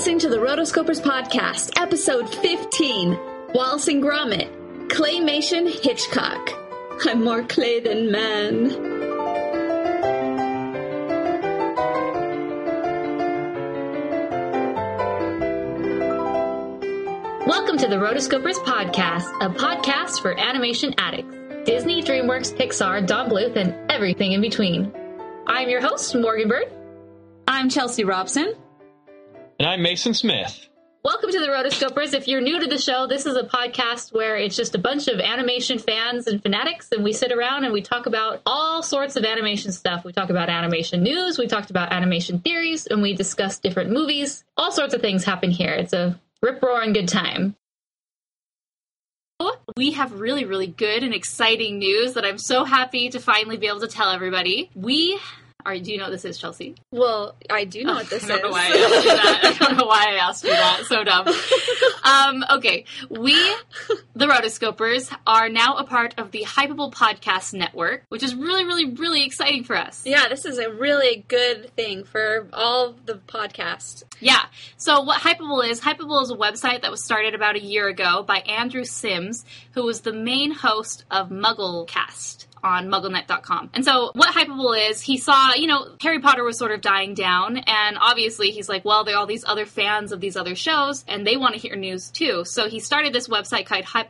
listening to the Rotoscopers Podcast, episode 15 Wallace and Gromit, Claymation Hitchcock. I'm more clay than man. Welcome to the Rotoscopers Podcast, a podcast for animation addicts. Disney, DreamWorks, Pixar, Don Bluth, and everything in between. I'm your host, Morgan Bird. I'm Chelsea Robson. And I'm Mason Smith. Welcome to the Rotoscopers. If you're new to the show, this is a podcast where it's just a bunch of animation fans and fanatics, and we sit around and we talk about all sorts of animation stuff. We talk about animation news, we talked about animation theories, and we discuss different movies. All sorts of things happen here. It's a rip roaring good time. We have really, really good and exciting news that I'm so happy to finally be able to tell everybody. We are, do you know what this is, Chelsea? Well, I do know what this I don't is. know why I asked you that. I don't know why I asked you that. So dumb. Um, okay, we, the Rotoscopers, are now a part of the Hypable Podcast Network, which is really, really, really exciting for us. yeah, this is a really good thing for all the podcasts. Yeah. So what Hypable is, Hypable is a website that was started about a year ago by Andrew Sims, who was the main host of MuggleCast on MuggleNet.com. And so what Hypable is, he saw, you know, Harry Potter was sort of dying down, and obviously he's like, well, there are all these other fans of these other shows, and they want to hear news too. So he started this website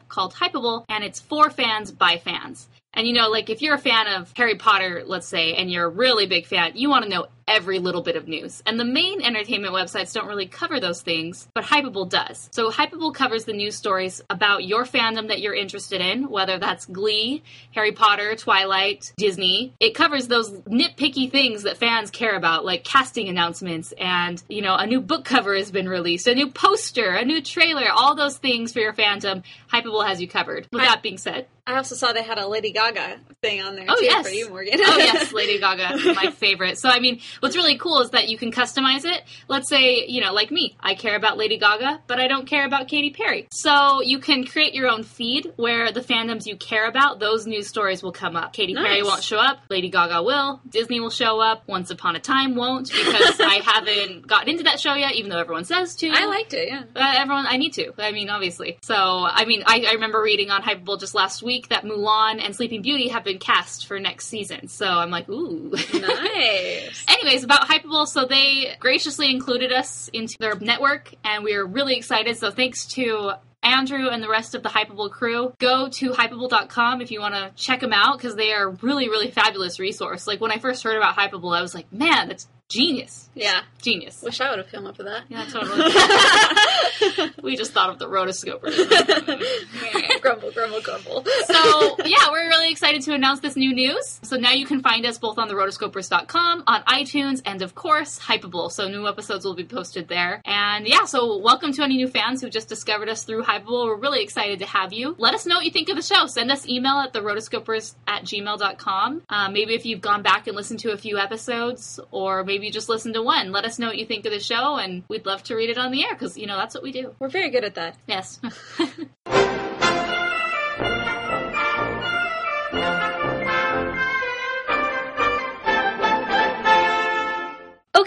called, Hypable, and it's for fans by fans. And you know, like if you're a fan of Harry Potter, let's say, and you're a really big fan, you want to know every little bit of news. And the main entertainment websites don't really cover those things, but Hypable does. So Hypable covers the news stories about your fandom that you're interested in, whether that's Glee, Harry Potter, Twilight, Disney. It covers those nitpicky things that fans care about, like casting announcements and, you know, a new book cover has been released, a new poster, a new trailer, all those things for your fandom. Hypable has you covered. With that being said, I also saw they had a Lady Gaga thing on there Oh, too yes. for you, Morgan. oh yes, Lady Gaga, my favorite. So I mean, what's really cool is that you can customize it. Let's say, you know, like me, I care about Lady Gaga, but I don't care about Katy Perry. So you can create your own feed where the fandoms you care about, those news stories will come up. Katy Perry won't show up, Lady Gaga will, Disney will show up, Once Upon a Time won't because I haven't gotten into that show yet, even though everyone says to. I liked it, yeah. Uh, everyone, I need to. I mean, obviously. So, I mean, I, I remember reading on Hypable just last week that Mulan and Sleeping Beauty have been cast for next season. So I'm like, ooh. Nice. Anyways, about Hypable, so they graciously included us into their network, and we are really excited. So thanks to Andrew and the rest of the Hypable crew. Go to hypable.com if you want to check them out because they are a really, really fabulous resource. Like when I first heard about Hypable, I was like, man, that's genius. Yeah. Genius. Wish I would have come up with that. Yeah, totally. we just thought of the rotoscopers. grumble, grumble, grumble. so yeah, we're really excited to announce this new news. So now you can find us both on the rotoscopers.com, on iTunes, and of course, Hypable. So new episodes will be posted there. And yeah, so welcome to any new fans who just discovered us through Hypable. We're really excited to have you. Let us know what you think of the show. Send us email at the rotoscopers at gmail.com. Uh, maybe if you've gone back and listened to a few episodes, or maybe you just listened to one. Let us know what you think of the show, and we'd love to read it on the air because, you know, that's what we do. We're very good at that. Yes.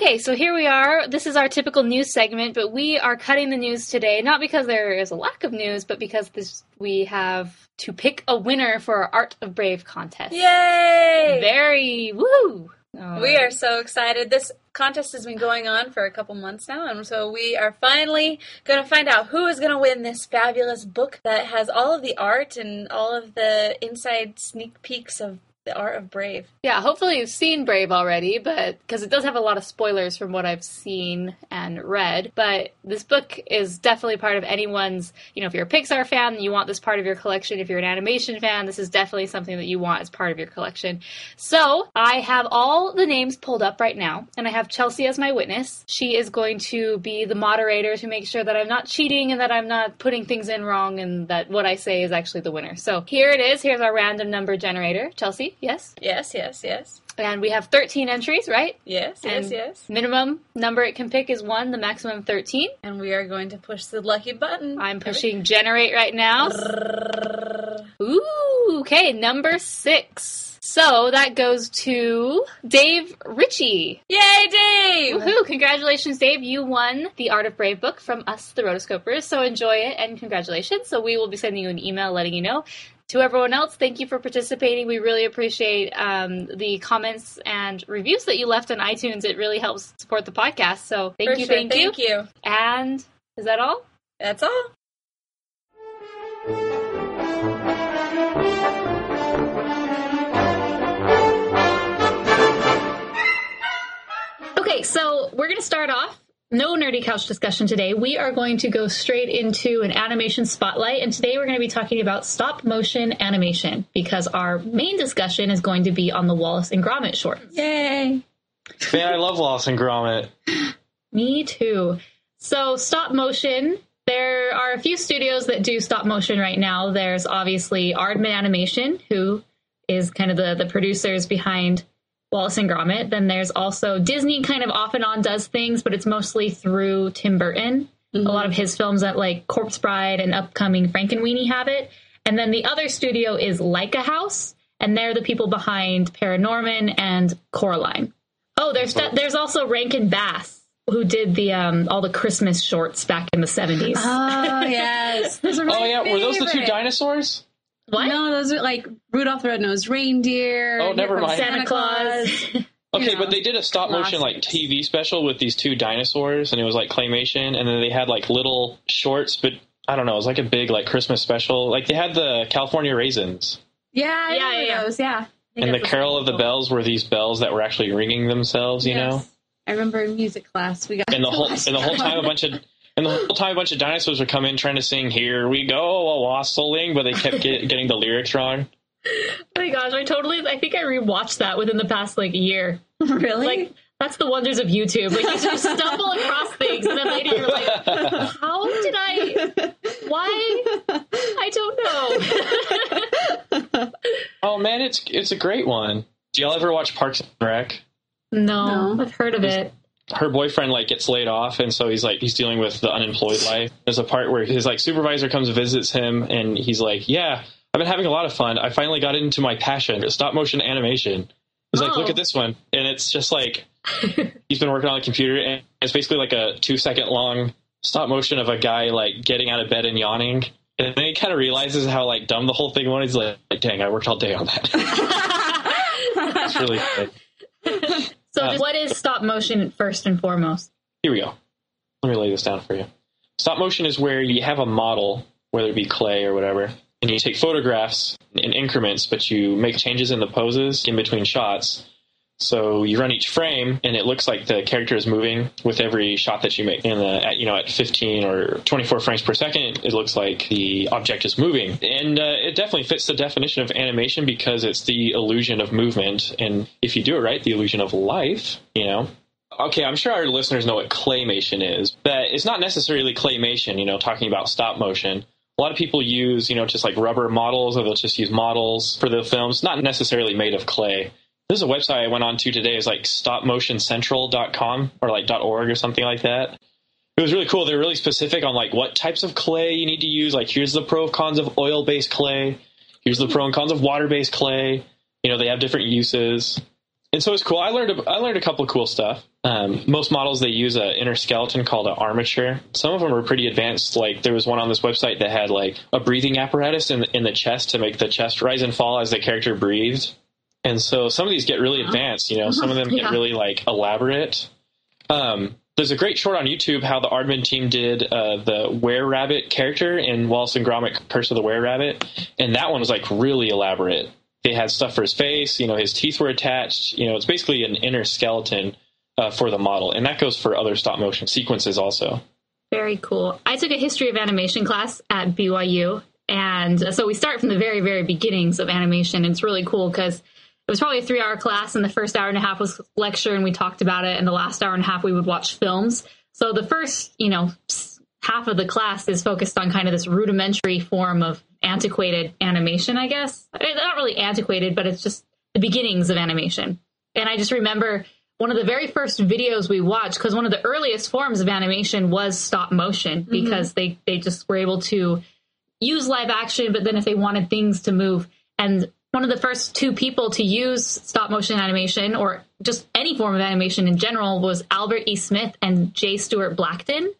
Okay, so here we are. This is our typical news segment, but we are cutting the news today not because there is a lack of news, but because this we have to pick a winner for our Art of Brave contest. Yay! Very woo! Uh, We are so excited. This contest has been going on for a couple months now, and so we are finally going to find out who is going to win this fabulous book that has all of the art and all of the inside sneak peeks of the art of Brave. Yeah, hopefully you've seen Brave already, but because it does have a lot of spoilers from what I've seen and read. But this book is definitely part of anyone's, you know, if you're a Pixar fan, you want this part of your collection. If you're an animation fan, this is definitely something that you want as part of your collection. So I have all the names pulled up right now, and I have Chelsea as my witness. She is going to be the moderator to make sure that I'm not cheating and that I'm not putting things in wrong and that what I say is actually the winner. So here it is. Here's our random number generator. Chelsea, yes? Yes, yes, yes. And we have 13 entries, right? Yes, yes, And yes. Minimum number it can pick is 1, the maximum 13. And we are going to push the lucky button. I'm pushing generate right now. Ooh, Okay, number six. So that goes to Dave Ritchie. Yay, Dave! Woohoo! Congratulations, Dave. You won the Art of Brave book from us, the Rotoscopers. So enjoy it and congratulations. So we will be sending you an email letting you know. To everyone else, thank you for participating. We really appreciate um, the comments and reviews that you left on iTunes. It really helps support the podcast. So thank For you, sure, thank, you. Thank you. And is that all? That's all. Okay, so we're going to start off. No nerdy couch discussion today. We are going to go straight into an animation spotlight, and today we're going to be talking about stop motion animation because our main discussion is going to be on the Wallace and Gromit shorts. Yay. Man, I love Wallace and Gromit. Me too. So, stop motion. There are a few studios that do stop motion right now. There's obviously Aardman Animation, who is kind of the, the producers behind Wallace and Gromit. Then there's also Disney, kind of off and on does things, but it's mostly through Tim Burton. A lot of his films that like Corpse Bride and upcoming Frankenweenie have it. And then the other studio is Laika House, and they're the people behind Paranorman and Coraline. Oh, there's there's also Rankin Bass who did the um all the Christmas shorts back in the 70s. Oh, yes. Those are my Oh yeah, were those the two dinosaurs? What? No, those are like Rudolph the Red-Nosed Reindeer. Oh, never mind. Santa Claus. Okay, know, but they did a stop motion like. TV special with these two dinosaurs, and it was like claymation, and then they had like little shorts, but I don't know, it was like a big like Christmas special. Like they had the California raisins, Yeah, I Yeah, yeah, yeah. those. Yeah. and the Carol of the Bells were these bells that were actually ringing themselves, you know. I remember in music class we got And the to whole watch and the whole time a bunch of and the whole time a bunch of dinosaurs would come in trying to sing "Here We Go a wassailing," but they kept get, getting the lyrics wrong. Oh my gosh, I totally I think I rewatched that within the past like year. really. Like that's the wonders of YouTube. Like you just stumble across things and then later you're like, how did I why? I don't know. Oh man, it's it's a great one. Do y'all ever watch Parks and Rec? no, No. I've heard of it. Her boyfriend like gets laid off and so he's like he's dealing with the unemployed life. There's a part where his like supervisor comes and visits him and he's like yeah i've been having a lot of fun. I finally got into my passion stop motion animation. He's like look Oh. at this one. And it's just like he's been working on the computer and it's basically like a two second long stop motion of a guy like getting out of bed and yawning. And then he kind of realizes how like dumb the whole thing was. He's like dang i worked all day on that. It's really good So Um, what is stop motion first and foremost? Here we go. Let me lay this down for you. Stop motion is where you have a model, whether it be clay or whatever, and you take photographs in increments, but you make changes in the poses in between shots. So you run each frame, and it looks like the character is moving with every shot that you make. And the at, you know at 15 or 24 frames per second, it looks like the object is moving, and uh, it definitely fits the definition of animation because it's the illusion of movement, and if you do it right, the illusion of life. You know, okay, I'm sure our listeners know what claymation is, but it's not necessarily claymation, you know, talking about stop motion. A lot of people use, you know, just like rubber models or they'll just use models for the films, not necessarily made of clay. There's a website I went on to today, it's like stopmotioncentral.com or like .org or something like that. It was really cool. They're really specific on like what types of clay you need to use. Like here's the pro and cons of oil-based clay. Here's the pro and cons of water-based clay. You know, they have different uses and so it's cool. I learned a, I learned a couple of cool stuff. Um, most models they use an inner skeleton called an armature. Some of them are pretty advanced. Like there was one on this website that had like a breathing apparatus in the, in the chest to make the chest rise and fall as the character breathed. And so some of these get really advanced. You know, some of them get Yeah. really like elaborate. Um, there's a great short on YouTube how the Aardman team did uh, the Were Rabbit character in Wallace and Gromit: Curse of the Were Rabbit, and that one was like really elaborate they had stuff for his face. You know, his teeth were attached. You know, it's basically an inner skeleton uh, for the model, and that goes for other stop motion sequences also. Very cool. I took a history of animation class at BYU. And so we start from the very, very beginnings of animation. It's really cool because it was probably a three hour class, and the first hour and a half was lecture, and we talked about it. And the last hour and a half, we would watch films. So the first, you know, half of the class is focused on kind of this rudimentary form of antiquated animation, I guess. I mean, Not really antiquated, but it's just the beginnings of animation. And I just remember one of the very first videos we watched because one of the earliest forms of animation was stop motion mm-hmm. because they they just were able to use live action but then if they wanted things to move And one of the first two people to use stop motion animation or just any form of animation in general was Albert E. Smith and J. Stuart Blackton.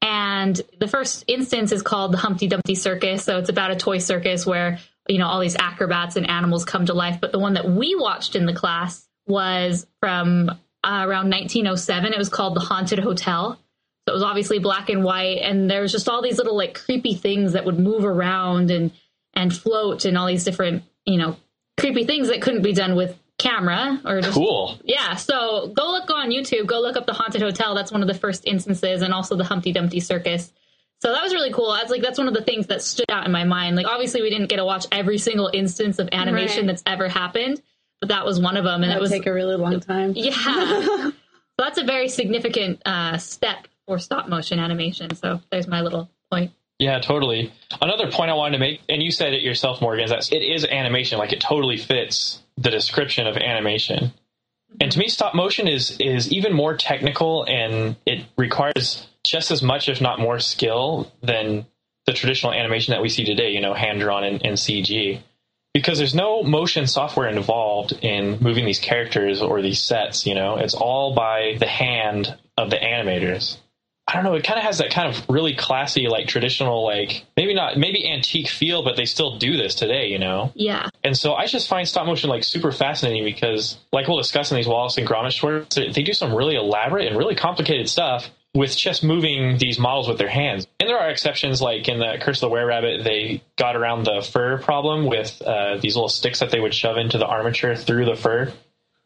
And the first instance is called the Humpty Dumpty Circus. So it's about a toy circus where, you know, all these acrobats and animals come to life. But the one that we watched in the class was from uh, around 1907. It was called The Haunted Hotel. So it was obviously black and white. And there was just all these little like creepy things that would move around and, and float and all these different, you know, creepy things that couldn't be done with camera or just Cool. yeah, so go look on YouTube. Go look up the Haunted Hotel. That's one of the first instances, and also the Humpty Dumpty Circus. So that was really cool. That's like that's one of the things that stood out in my mind. Like obviously we didn't get to watch every single instance of animation Right. that's ever happened, but that was one of them, and That it would was take a really long time. yeah. so that's a very significant uh, step for stop motion animation. So there's my little point. Yeah, totally. Another point I wanted to make, and you said it yourself, Morgan, is that it is animation. Like it totally fits the description of animation. And to me, stop motion is is even more technical, and it requires just as much, if not more, skill than the traditional animation that we see today. You know, hand drawn and, and CG, because there's no motion software involved in moving these characters or these sets. You know, it's all by the hand of the animators. I don't know. It kind of has that kind of really classy, like traditional, like maybe not, maybe antique feel, but they still do this today, you know? Yeah, And so I just find stop motion like super fascinating because, like we'll discuss in these Wallace and Gromit shorts, they do some really elaborate and really complicated stuff with just moving these models with their hands. And there are exceptions, like in the Curse of the Were Rabbit, they got around the fur problem with uh, these little sticks that they would shove into the armature through the fur,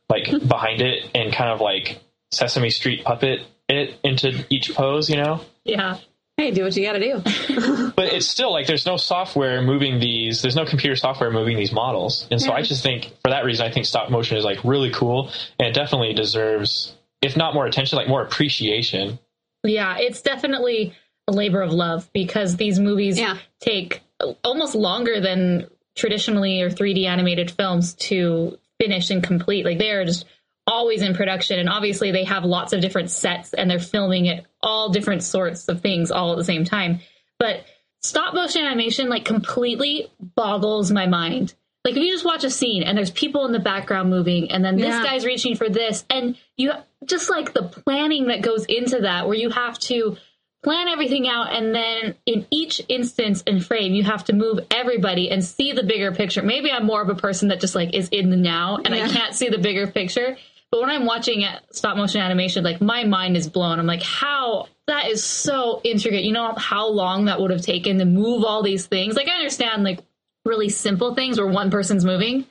like behind it, and kind of like Sesame Street puppet it into each pose, you know? yeah, Hey, do what you got to do. but it's still like there's no software moving these there's no computer software moving these models and so i just think for that reason i think stop motion is like really cool and it definitely deserves if not more attention like more appreciation yeah. It's definitely a labor of love because these movies Yeah. take almost longer than traditionally or 3D animated films to finish and complete. Like they are just always in production, and obviously they have lots of different sets and they're filming it all different sorts of things all at the same time. But stop motion animation like completely boggles my mind. Like if you just watch a scene and there's people in the background moving, and then this Yeah. guy's reaching for this, and you just like the planning that goes into that, where you have to plan everything out and then in each instance and frame you have to move everybody and see the bigger picture maybe i'm more of a person that just like is in the now and i can't see the bigger picture but when i'm watching it, stop motion animation like my mind is blown. I'm like how? That is so intricate. You know how long that would have taken to move all these things? Like i understand like really simple things where one person's moving.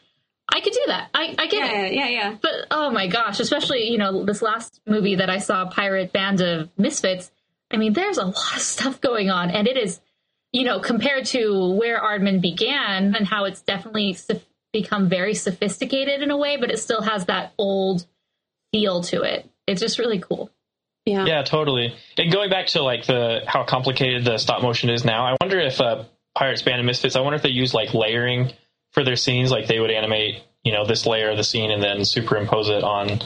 I could do that. I, I get it. Yeah, yeah, yeah. but oh my gosh, especially you know this last movie that I saw, Pirate Band of Misfits. I mean, there's a lot of stuff going on, and it is, you know, compared to where Aardman began and how it's definitely become very sophisticated in a way, but it still has that old feel to it. It's just really cool. Yeah. yeah totally and going back to like the how complicated the stop motion is now i wonder if uh, pirates band of misfits i wonder if they use like layering for their scenes like they would animate you know this layer of the scene and then superimpose it on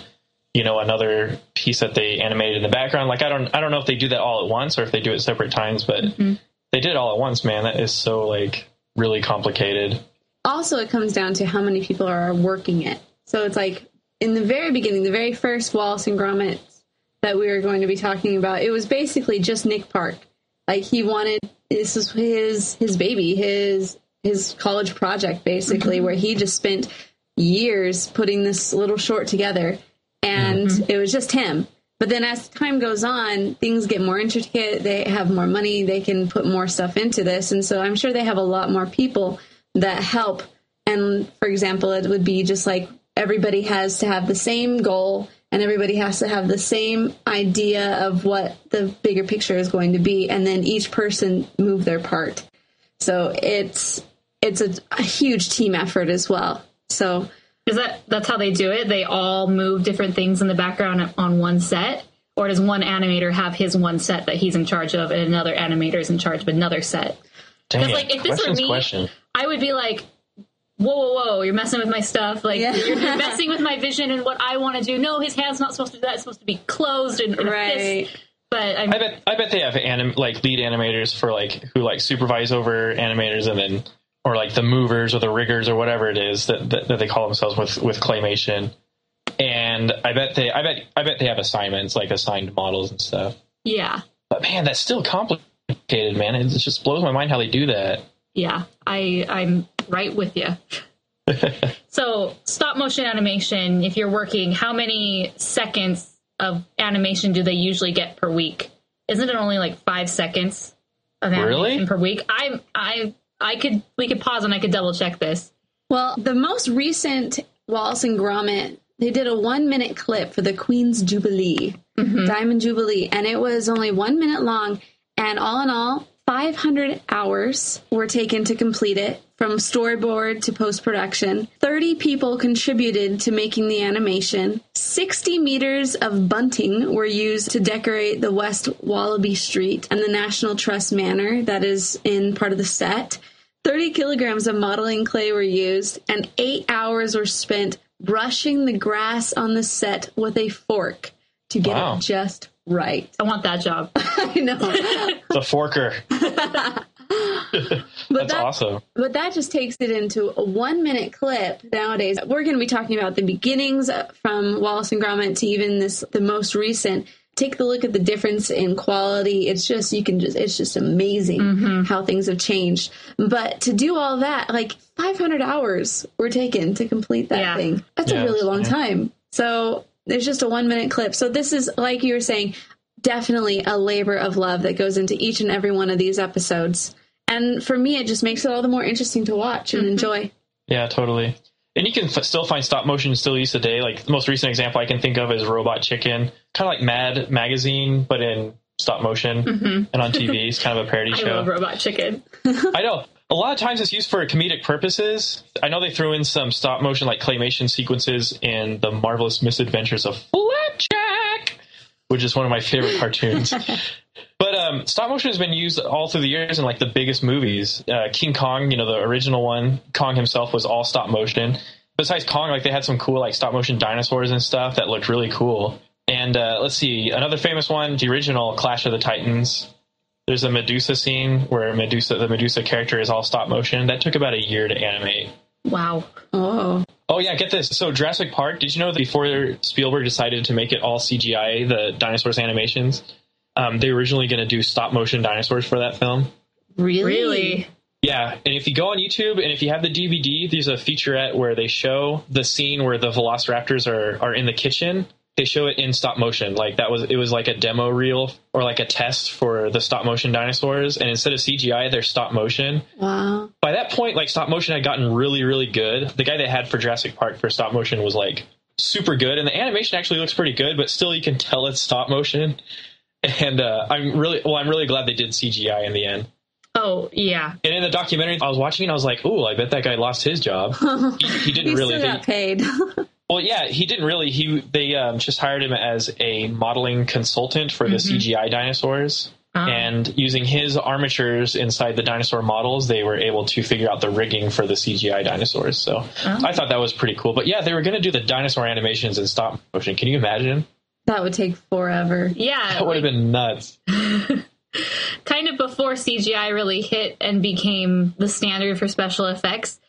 you know another piece that they animated in the background like i don't i don't know if they do that all at once or if they do it separate times but they did it all at once man that is so like really complicated also it comes down to how many people are working it. So it's like in the very beginning, the very first Wallace and Gromit that we were going to be talking about, it was basically just Nick Park. Like he wanted this was his his baby, his his college project basically, mm-hmm. where he just spent years putting this little short together and mm-hmm. it was just him. But then as time goes on, things get more intricate. They have more money. They can put more stuff into this. And so I'm sure they have a lot more people that help. And for example, it would be just like everybody has to have the same goal and everybody has to have the same idea of what the bigger picture is going to be. And then each person move their part. So it's, it's a, a huge team effort as well. So Is that that's how they do it? They all move different things in the background on one set, or does one animator have his one set that he's in charge of, and another animator is in charge of another set? Dang like if this were me, question. I would be like, whoa, whoa, whoa, you're messing with my stuff. Like Yeah. you're, you're messing with my vision and what I want to do. No, his hand's not supposed to do that. It's supposed to be closed and, and Right. fist. But I'm, I bet I bet they have anim- like lead animators for like who like supervise over animators and then or like the movers or the riggers or whatever it is that, that, that they call themselves with with claymation. And I bet they I bet I bet they have assignments like assigned models and stuff. Yeah. But man, that's still complicated, man. It just blows my mind how they do that. Yeah. I I'm right with you. so stop motion animation, if you're working, how many seconds of animation do they usually get per week? Isn't it only like five seconds of animation Really? per week? I I I could we could pause and I could double check this. Well, the most recent Wallace and Gromit, they did a one minute clip for the Queen's Jubilee, mm-hmm. Diamond Jubilee, and it was only one minute long. And all in all, 500 hours were taken to complete it from storyboard to post production. 30 people contributed to making the animation. 60 meters of bunting were used to decorate the West Wallaby Street and the National Trust Manor that is in part of the set. 30 kilograms of modeling clay were used, and eight hours were spent brushing the grass on the set with a fork to get Wow. it just right. I want that job. I know. The forker. But That's that, awesome. But that just takes it into a one minute clip nowadays. We're going to be talking about the beginnings from Wallace and Gromit to even this, the most recent. Take the look at the difference in quality. It's just, you can just, it's just amazing mm-hmm. how things have changed. But to do all that, like 500 hours were taken to complete that Yeah. thing. That's Yeah, a really long yeah. time. So there's just a one minute clip. So this is, like you were saying, definitely a labor of love that goes into each and every one of these episodes. And for me, it just makes it all the more interesting to watch and mm-hmm. enjoy. Yeah, totally. And you can f- still find stop motion still used today. Like the most recent example I can think of is Robot Chicken, kind of like Mad Magazine, but in stop motion mm-hmm. and on TV. It's kind of a parody I show. love Robot Chicken. I know. A lot of times it's used for comedic purposes. I know they threw in some stop motion, like claymation sequences in The Marvelous Misadventures of Flapjack, which is one of my favorite cartoons. But um, stop motion has been used all through the years in like the biggest movies. Uh, King Kong, you know, the original one, Kong himself was all stop motion. Besides Kong, like they had some cool like stop motion dinosaurs and stuff that looked really cool. And uh, let's see, another famous one, the original Clash of the Titans. There's a Medusa scene where Medusa, the Medusa character, is all stop motion. That took about a year to animate. Wow. Oh, Oh yeah, get this. So Jurassic Park. Did you know that before Spielberg decided to make it all CGI, the dinosaurs animations, um, they were originally going to do stop motion dinosaurs for that film. really? Really? Yeah, and if you go on YouTube and if you have the DVD, there's a featurette where they show the scene where the Velociraptors are are in the kitchen. They show it in stop motion. Like that was it was like a demo reel or like a test for the stop motion dinosaurs. And instead of CGI, they're stop motion. Wow. By that point, like stop motion had gotten really, really good. The guy they had for Jurassic Park for stop motion was like super good, and the animation actually looks pretty good, but still you can tell it's stop motion. And uh, I'm really well. I'm really glad they did CGI in the end. Oh yeah. And in the documentary I was watching, I was like, "Oh, I bet that guy lost his job." He, he didn't He really. still got paid. well, yeah, he didn't really. He they um, just hired him as a modeling consultant for the CGI dinosaurs. Ah. And using his armatures inside the dinosaur models, they were able to figure out the rigging for the CGI dinosaurs. So I thought that was pretty cool. But yeah, they were going to do the dinosaur animations in stop motion. Can you imagine? that would take forever. Yeah. That would have been nuts. kind of before CGI really hit and became the standard for special effects,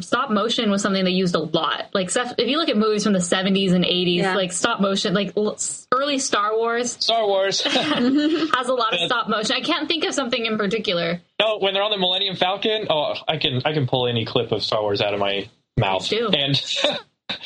stop motion was something they used a lot. Like stuff, if you look at movies from the 70s and 80s, Yeah. like stop motion, like early Star Wars Star Wars. has a lot of stop motion. I can't think of something in particular. No, when they're on the Millennium Falcon, oh, I can I can pull any clip of Star Wars out of my mouth. do. And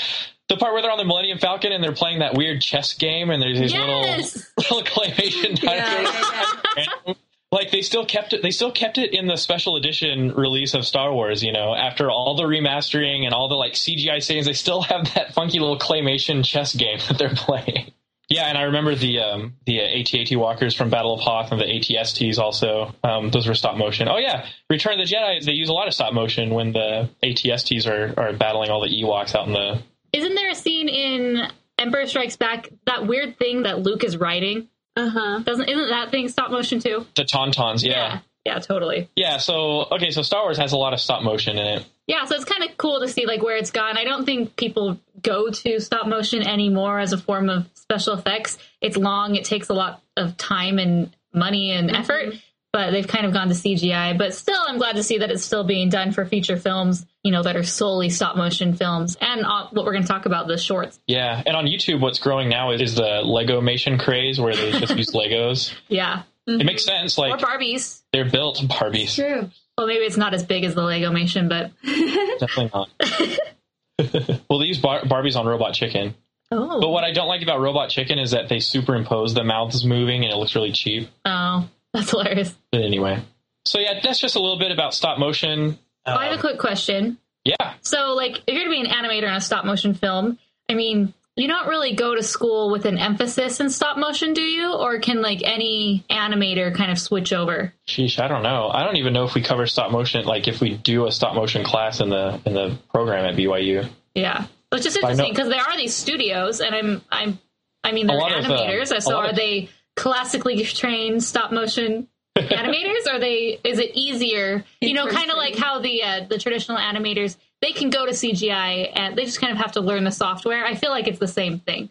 the part where they're on the Millennium Falcon and they're playing that weird chess game, and there's these Yes! little little claymation dinosaurs. Like they still kept it. They still kept it in the special edition release of Star Wars. You know, after all the remastering and all the like CGI scenes, they still have that funky little claymation chess game that they're playing. Yeah, and I remember the um, the uh, AT-AT walkers from Battle of Hoth and the ATSTs also. Um, those were stop motion. Oh yeah, Return of the Jedi. They use a lot of stop motion when the ATSTs are, are battling all the Ewoks out in the. Isn't there a scene in Emperor Strikes Back that weird thing that Luke is riding? Uh huh. Doesn't isn't that thing stop motion too? The Tauntauns, yeah. Yeah, yeah, totally. Yeah, so okay, so Star Wars has a lot of stop motion in it. Yeah, so it's kind of cool to see like where it's gone. I don't think people go to stop motion anymore as a form of special effects. It's long, it takes a lot of time and money and effort. But they've kind of gone to CGI. But still, I'm glad to see that it's still being done for feature films, you know, that are solely stop motion films, and uh, what we're going to talk about the shorts. Yeah, and on YouTube, what's growing now is, is the Lego Mation craze, where they just use Legos. Yeah, It makes sense. Like, or Like Barbies. they're built Barbies. True. Well, maybe it's not as big as the Lego Mation, but Definitely not. well, they use bar- Barbies on Robot Chicken. oh, But what I don't like about Robot Chicken is that they superimpose the mouths moving, and it looks really cheap. oh, that's hilarious. But anyway, so yeah, that's just a little bit about stop motion. I have a Um, quick question. yeah, So, like, if you're to be an animator in a stop motion film, I mean, you don't really go to school with an emphasis in stop motion, do you? Or can like any animator kind of switch over? sheesh, I don't know. I don't even know if we cover stop motion. Like if we do a stop motion class in the in the program at BYU. Yeah, it's just interesting because there are these studios, and I'm, I'm, I mean, they're lot of, uh, animators. so are of- they classically trained stop motion animators? Are they? Is it easier? You know, kind of like how the uh, the traditional animators they can go to CGI and they just kind of have to learn the software. I feel like it's the same thing.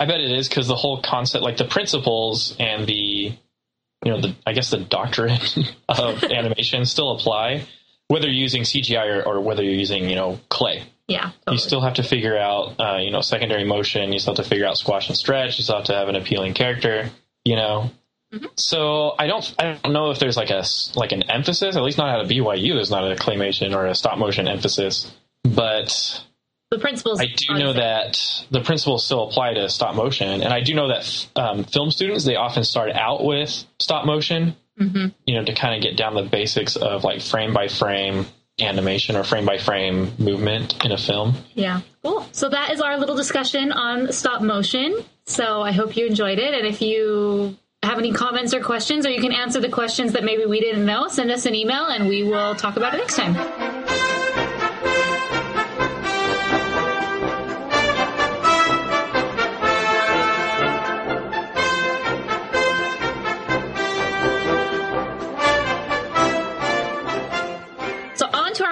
I bet it is because the whole concept, like the principles and the, you know, the I guess the doctrine of animation still apply, whether you're using CGI or, or whether you're using you know clay. Yeah, You still have to figure out, uh, you know, secondary motion. You still have to figure out squash and stretch. You still have to have an appealing character. You know. So I don't, I don't know if there's like a like an emphasis. At least not out of BYU. There's not a claymation or a stop motion emphasis. But the principles. I do know that the principles still apply to stop motion, and I do know that um, film students they often start out with stop motion, Mm-hmm. you know, to kind of get down the basics of like frame by frame animation or frame by frame movement in a film. Yeah. Cool. So that is our little discussion on stop motion. So I hope you enjoyed it. And if you have any comments or questions, or you can answer the questions that maybe we didn't know, send us an email and we will talk about it next time.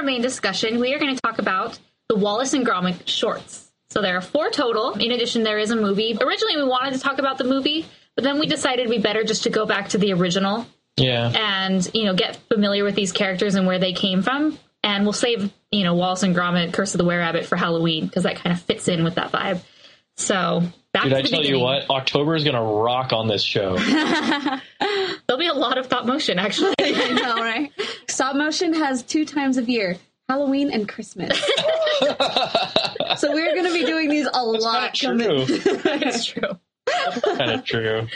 Our main discussion, we are going to talk about the Wallace and Gromit shorts. So there are four total. In addition, there is a movie. Originally, we wanted to talk about the movie, but then we decided we better just to go back to the original Yeah, and you know get familiar with these characters and where they came from. And we'll save you know Wallace and Gromit, Curse of the Were Rabbit for Halloween because that kind of fits in with that vibe. So back Dude, to I the tell you what, October is gonna rock on this show. there'll be a lot of stop motion actually. I know, right? Stop motion has two times of year. Halloween and Christmas. so we're going to be doing these a lot. Not true. it's true. kind of true.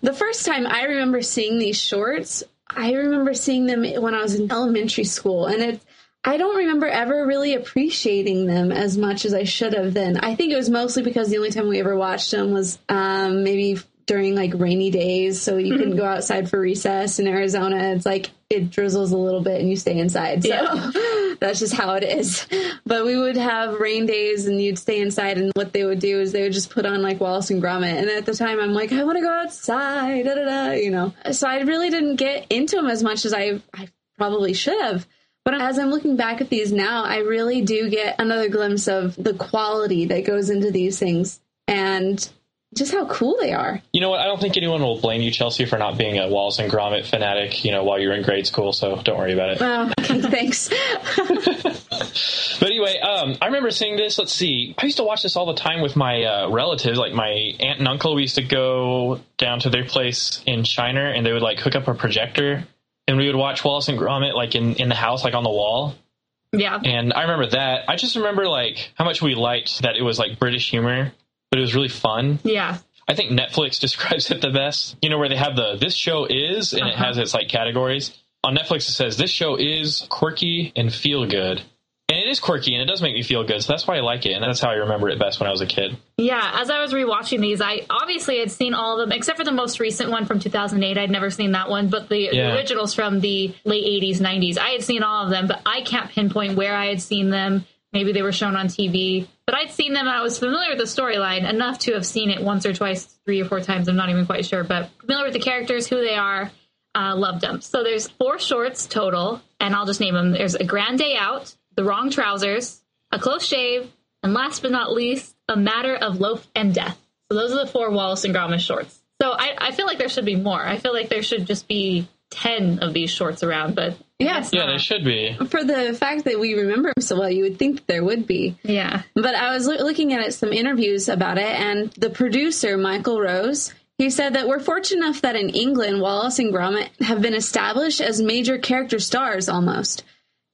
The first time I remember seeing these shorts, I remember seeing them when I was in elementary school, and it. I don't remember ever really appreciating them as much as I should have then. I think it was mostly because the only time we ever watched them was um, maybe during like rainy days, so you couldn't mm-hmm. go outside for recess in Arizona. It's like it drizzles a little bit and you stay inside. So Yeah. that's just how it is. But we would have rain days and you'd stay inside, and what they would do is they would just put on like Wallace and Gromit. And at the time, I'm like, I want to go outside, da da da, you know. So I really didn't get into them as much as I, I probably should have. But as I'm looking back at these now, I really do get another glimpse of the quality that goes into these things and just how cool they are. You know what? I don't think anyone will blame you, Chelsea, for not being a Wallace and Gromit fanatic. You know, while you're in grade school, so don't worry about it. Oh, okay, thanks. But anyway, um, I remember seeing this. Let's see. I used to watch this all the time with my uh, relatives, like my aunt and uncle. We used to go down to their place in Shiner, and they would like hook up a projector, and we would watch Wallace and Gromit like in in the house, like on the wall. Yeah. And I remember that. I just remember like how much we liked that it was like British humor, but it was really fun. Yeah. I think Netflix describes it the best. You know, where they have the this show is, and it Uh-huh. has its like categories. On Netflix, it says this show is quirky and feel good, and it is quirky and it does make me feel good. So that's why I like it, and that's how I remember it best when I was a kid. Yeah, as I was rewatching these, I obviously had seen all of them except for the most recent one from 2008. I'd never seen that one, but the, the Yeah. originals from the late 80s, 90s, I had seen all of them, but I can't pinpoint where I had seen them. Maybe they were shown on TV, but I'd seen them and I was familiar with the storyline enough to have seen it once or twice, three or four times. I'm not even quite sure, but familiar with the characters, who they are, uh, loved them. So there's four shorts total, and I'll just name them. There's a grand day out, the wrong trousers, a close shave, and last but not least, a matter of loaf and death. So those are the four Wallace and Gromit shorts. So I, I feel like there should be more. I feel like there should just be ten of these shorts around, but Yes. Yeah, there should be. For the fact that we remember him so well, you would think there would be. yeah, But I was loo- looking at some interviews about it, and the producer, Michael Rose, he said that we're fortunate enough that in England, Wallace and Gromit have been established as major character stars almost.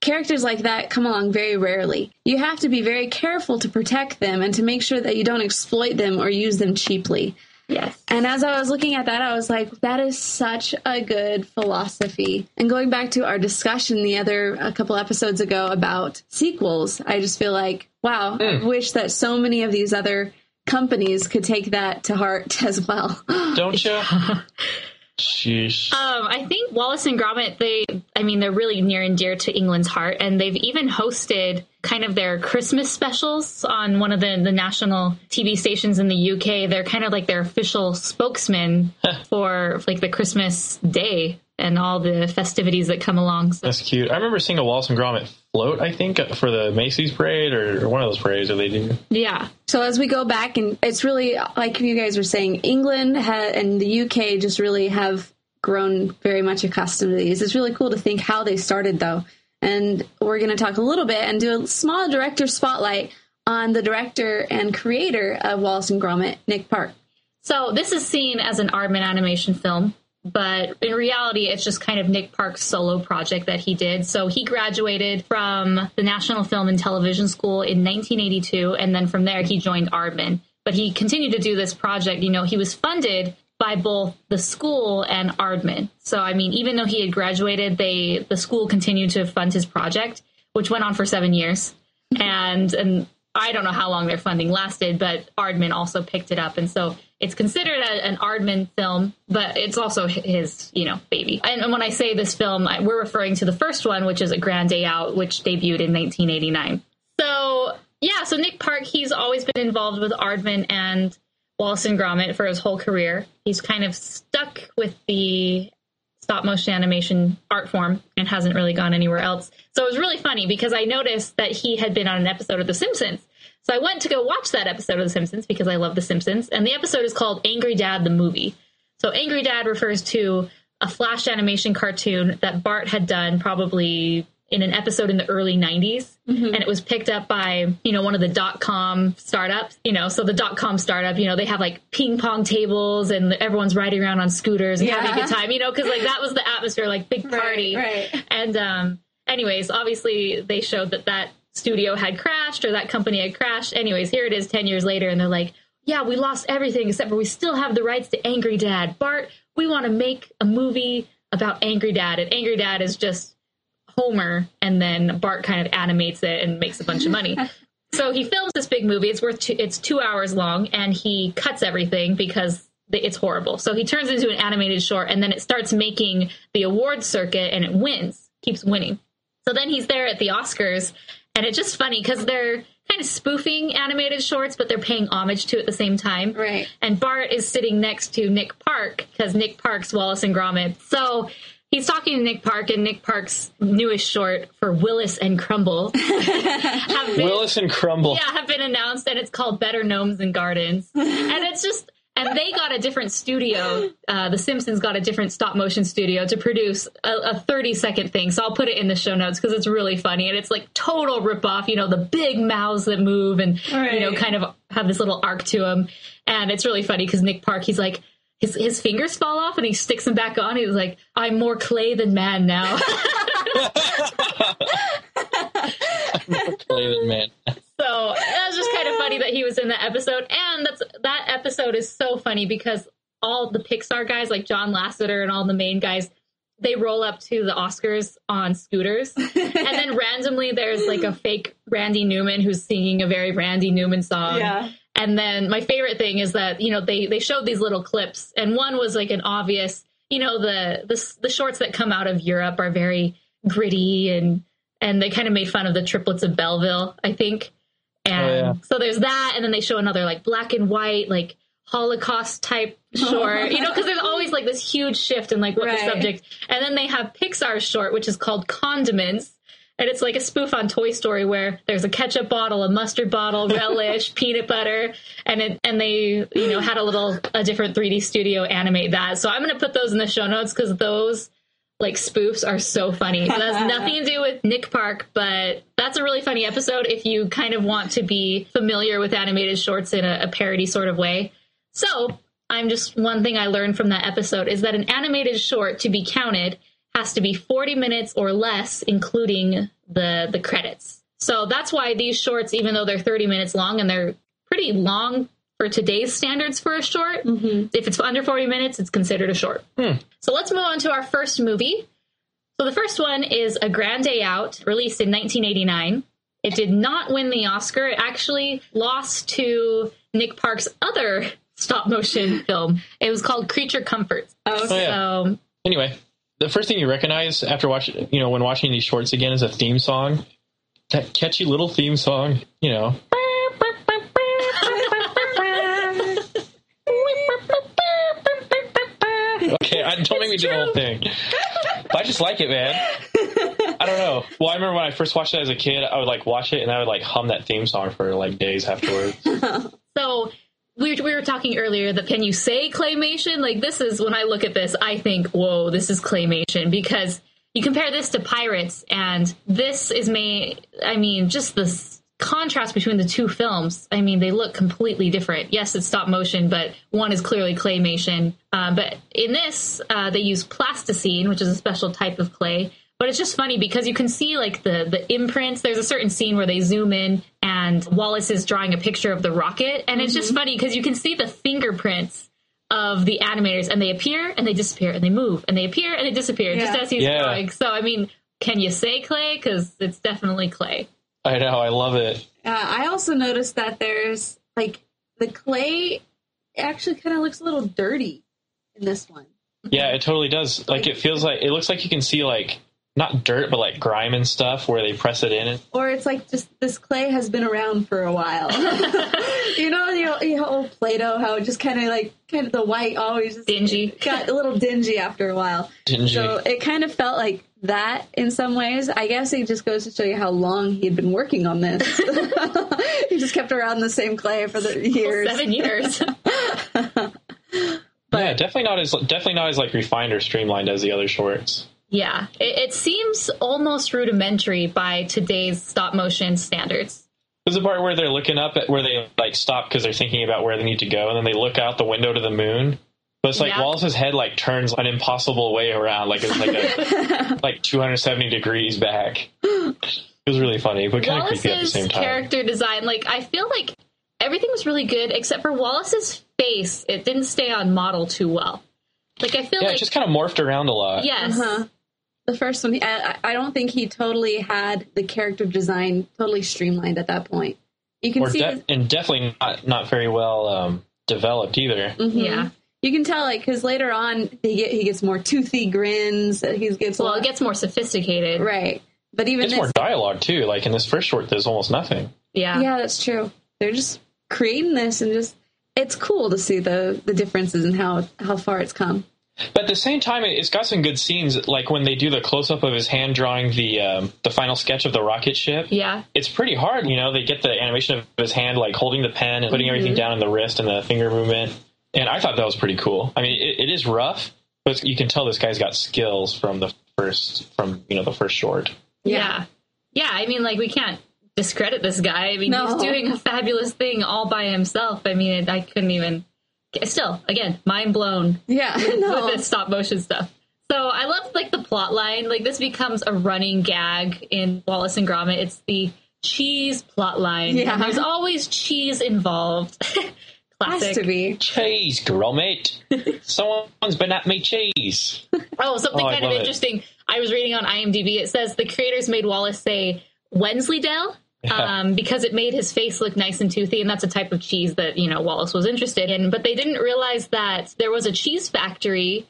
Characters like that come along very rarely. You have to be very careful to protect them and to make sure that you don't exploit them or use them cheaply. Yes, And as I was looking at that, I was like, that is such a good philosophy. And going back to our discussion the other, a couple episodes ago about sequels, I just feel like, wow, I mm. wish that so many of these other companies could take that to heart as well. Don't you? Sheesh. Um, I think Wallace and Gromit, they, I mean, they're really near and dear to England's heart, and they've even hosted kind of their Christmas specials on one of the, the national TV stations in the UK. They're kind of like their official spokesman for like the Christmas day and all the festivities that come along. So, That's cute. I remember seeing a Wallace and Gromit float, I think, uh, for the Macy's parade or, or one of those parades that they do. yeah, So as we go back, and it's really like you guys were saying, England ha- and the UK just really have grown very much accustomed to these. It's really cool to think how they started, though. And we're going to talk a little bit and do a small director spotlight on the director and creator of Wallace and Gromit, Nick Park. So this is seen as an Aardman animation film, but in reality, it's just kind of Nick Park's solo project that he did. So he graduated from the National Film and Television School in 1982, and then from there he joined Aardman. But he continued to do this project. You know, he was funded by both the school and Aardman. So I mean, even though he had graduated, they the school continued to fund his project, which went on for seven years and and I don't know how long their funding lasted, but Aardman also picked it up, and so it's considered a, an Aardman film, but it's also his you know baby. And, when I say this film, I, we're referring to the first one, which is A Grand Day Out, which debuted in 1989. So yeah, so Nick Park, he's always been involved with Aardman and Wallace and Gromit for his whole career. He's kind of stuck with the stop motion animation art form and hasn't really gone anywhere else. So it was really funny because I noticed that he had been on an episode of The Simpsons. So I went to go watch that episode of The Simpsons because I love The Simpsons. And the episode is called Angry Dad the Movie. So Angry Dad refers to a flash animation cartoon that Bart had done probably in an episode in the early 90s and it was picked up by you know one of the dot com startups you know so the dot com startup you know they have like ping pong tables and everyone's riding around on scooters and having a good time you know because like that was the atmosphere like big party Right, right. and um anyways obviously they showed that that studio had crashed or that company had crashed anyways here it is 10 years later and they're like yeah we lost everything except for we still have the rights to angry dad bart we want to make a movie about angry dad and angry dad is just Homer, and then Bart kind of animates it and makes a bunch of money. so he films this big movie. It's worth two, it's two hours long, and he cuts everything because it's horrible. So he turns it into an animated short, and then it starts making the award circuit, and it wins, keeps winning. So then he's there at the Oscars, and it's just funny because they're kind of spoofing animated shorts, but they're paying homage to it at the same time. Right. And Bart is sitting next to Nick Park because Nick Park's Wallace and Gromit. So he's talking to Nick Park, and Nick Park's newest short for Willis and Crumble have been, Willis and Crumble. yeah, have been announced, and it's called Better Gnomes and Gardens. and it's just, and they got a different studio. Uh, the Simpsons got a different stop motion studio to produce a, a 30 second thing. So I'll put it in the show notes because it's really funny. And it's like total ripoff, you know, the big mouths that move and, you know, kind of have this little arc to them. And it's really funny because Nick Park, he's like, his, his fingers fall off and he sticks them back on. He was like, I'm more clay than man now. Play that man. So that was just kind of funny that he was in that episode, and that's that episode is so funny because all the Pixar guys, like John Lasseter and all the main guys, they roll up to the Oscars on scooters, and then randomly there's like a fake Randy Newman who's singing a very Randy Newman song. Yeah. And then my favorite thing is that you know they they showed these little clips, and one was like an obvious, you know, the the the shorts that come out of Europe are very gritty and and they kind of made fun of the triplets of Belleville, I think. Oh, and Oh, yeah. so there's that, and then they show another like black and white, like Holocaust type oh. short, you know, because there's always like this huge shift in like what Right. the subject. And then they have Pixar's short, which is called Condiments, and it's like a spoof on Toy Story where there's a ketchup bottle, a mustard bottle, relish, peanut butter, and it and they you know had a little a different 3D studio animate that. So I'm gonna put those in the show notes because those like spoofs are so funny. That has nothing to do with Nick Park, but that's a really funny episode if you kind of want to be familiar with animated shorts in a, a parody sort of way. So I'm just one thing I learned from that episode is that an animated short to be counted has to be 40 minutes or less, including the the credits. So that's why these shorts, even though they're 30 minutes long and they're pretty long for today's standards for a short, mm-hmm. if it's under 40 minutes, it's considered a short. Hmm. So let's move on to our first movie. So the first one is A Grand Day Out, released in 1989. It did not win the Oscar. It actually lost to Nick Park's other stop motion film. It was called Creature Comforts. Oh, Oh, yeah. So Anyway, the first thing you recognize after watching, you know, when watching these shorts again is a theme song. That catchy little theme song, you know. Don't make me do the whole thing. But I just like it, man. I don't know. Well, I remember when I first watched it as a kid, I would like watch it and I would like hum that theme song for like days afterwards. So we, we were talking earlier that can you say claymation? Like this is when I look at this, I think, whoa, this is claymation because you compare this to pirates, and this is made. I mean, just the contrast between the two films. I mean, they look completely different. Yes, it's stop motion, but one is clearly claymation. Uh, but in this, uh, they use plasticine, which is a special type of clay. But it's just funny because you can see like the the imprints. There's a certain scene where they zoom in and Wallace is drawing a picture of the rocket, and it's just funny because you can see the fingerprints of the animators, and they appear and they disappear, and they move and they appear and they disappear, just as he's Yeah. drawing. So I mean, can you say clay? Because it's definitely clay. I know, I love it. Uh, I also noticed that there's like the clay actually kind of looks a little dirty in this one. Yeah, it totally does. Like it feels like it looks like you can see like not dirt, but like grime and stuff where they press it in. Or it's like just this clay has been around for a while. you know, you know, you know old Play-Doh, how it just kind of like kind of the white always Dingy. got a little dingy after a while. Dingy. So it kind of felt like that in some ways. I guess it just goes to show you how long he had been working on this. he just kept around the same clay for the years. Seven years. yeah, definitely not as definitely not as like refined or streamlined as the other shorts. yeah, it, it seems almost rudimentary by today's stop motion standards. There's a part where they're looking up at where they like stop because they're thinking about where they need to go, and then they look out the window to the moon. But it's like Yeah. Wallace's head like turns an impossible way around, like it's like a like 270 degrees back. It was really funny, but kind of creepy at the Wallace's same time. character design, like I feel like everything was really good except for Wallace's face. It didn't stay on model too well. Like I feel Yeah, like it just kind of morphed around a lot. yes, Uh-huh. The first one, I, I don't think he totally had the character design totally streamlined at that point. You can Or see, de- and definitely not not very well um, developed either. Mhm. yeah. You can tell like because later on he get he gets more toothy grins. He gets Well, lot- it gets more sophisticated. right, but even It's this, more dialogue too. Like in this first short, there's almost nothing. Yeah. yeah, that's true. They're just creating this and just it's cool to see the the differences and how how far it's come. But at the same time, it- it's got some good scenes. Like when they do the close up of his hand drawing the um, the final sketch of the rocket ship. Yeah. It's pretty hard, you know. They get the animation of his hand like holding the pen and putting everything down in the wrist and the finger movement. And I thought that was pretty cool. I mean, it, it is rough, but you can tell this guy's got skills from the first from you know the first short. Yeah. Yeah. I mean, like, we can't discredit this guy. I mean, No. he's doing a fabulous thing all by himself. I mean, I couldn't even. Still, again, mind blown Yeah, no, with this stop motion stuff. So I love like the plot line. Like this becomes a running gag in Wallace and Gromit. It's the cheese plot line. Yeah. And there's always cheese involved. has to be. Cheese, Gromit. Someone's been at me cheese. Oh, something Oh, kind of it. interesting. I was reading on IMDb. It says the creators made Wallace say Wensleydale um, because it made his face look nice and toothy, and that's a type of cheese that you know Wallace was interested in. But they didn't realize that there was a cheese factory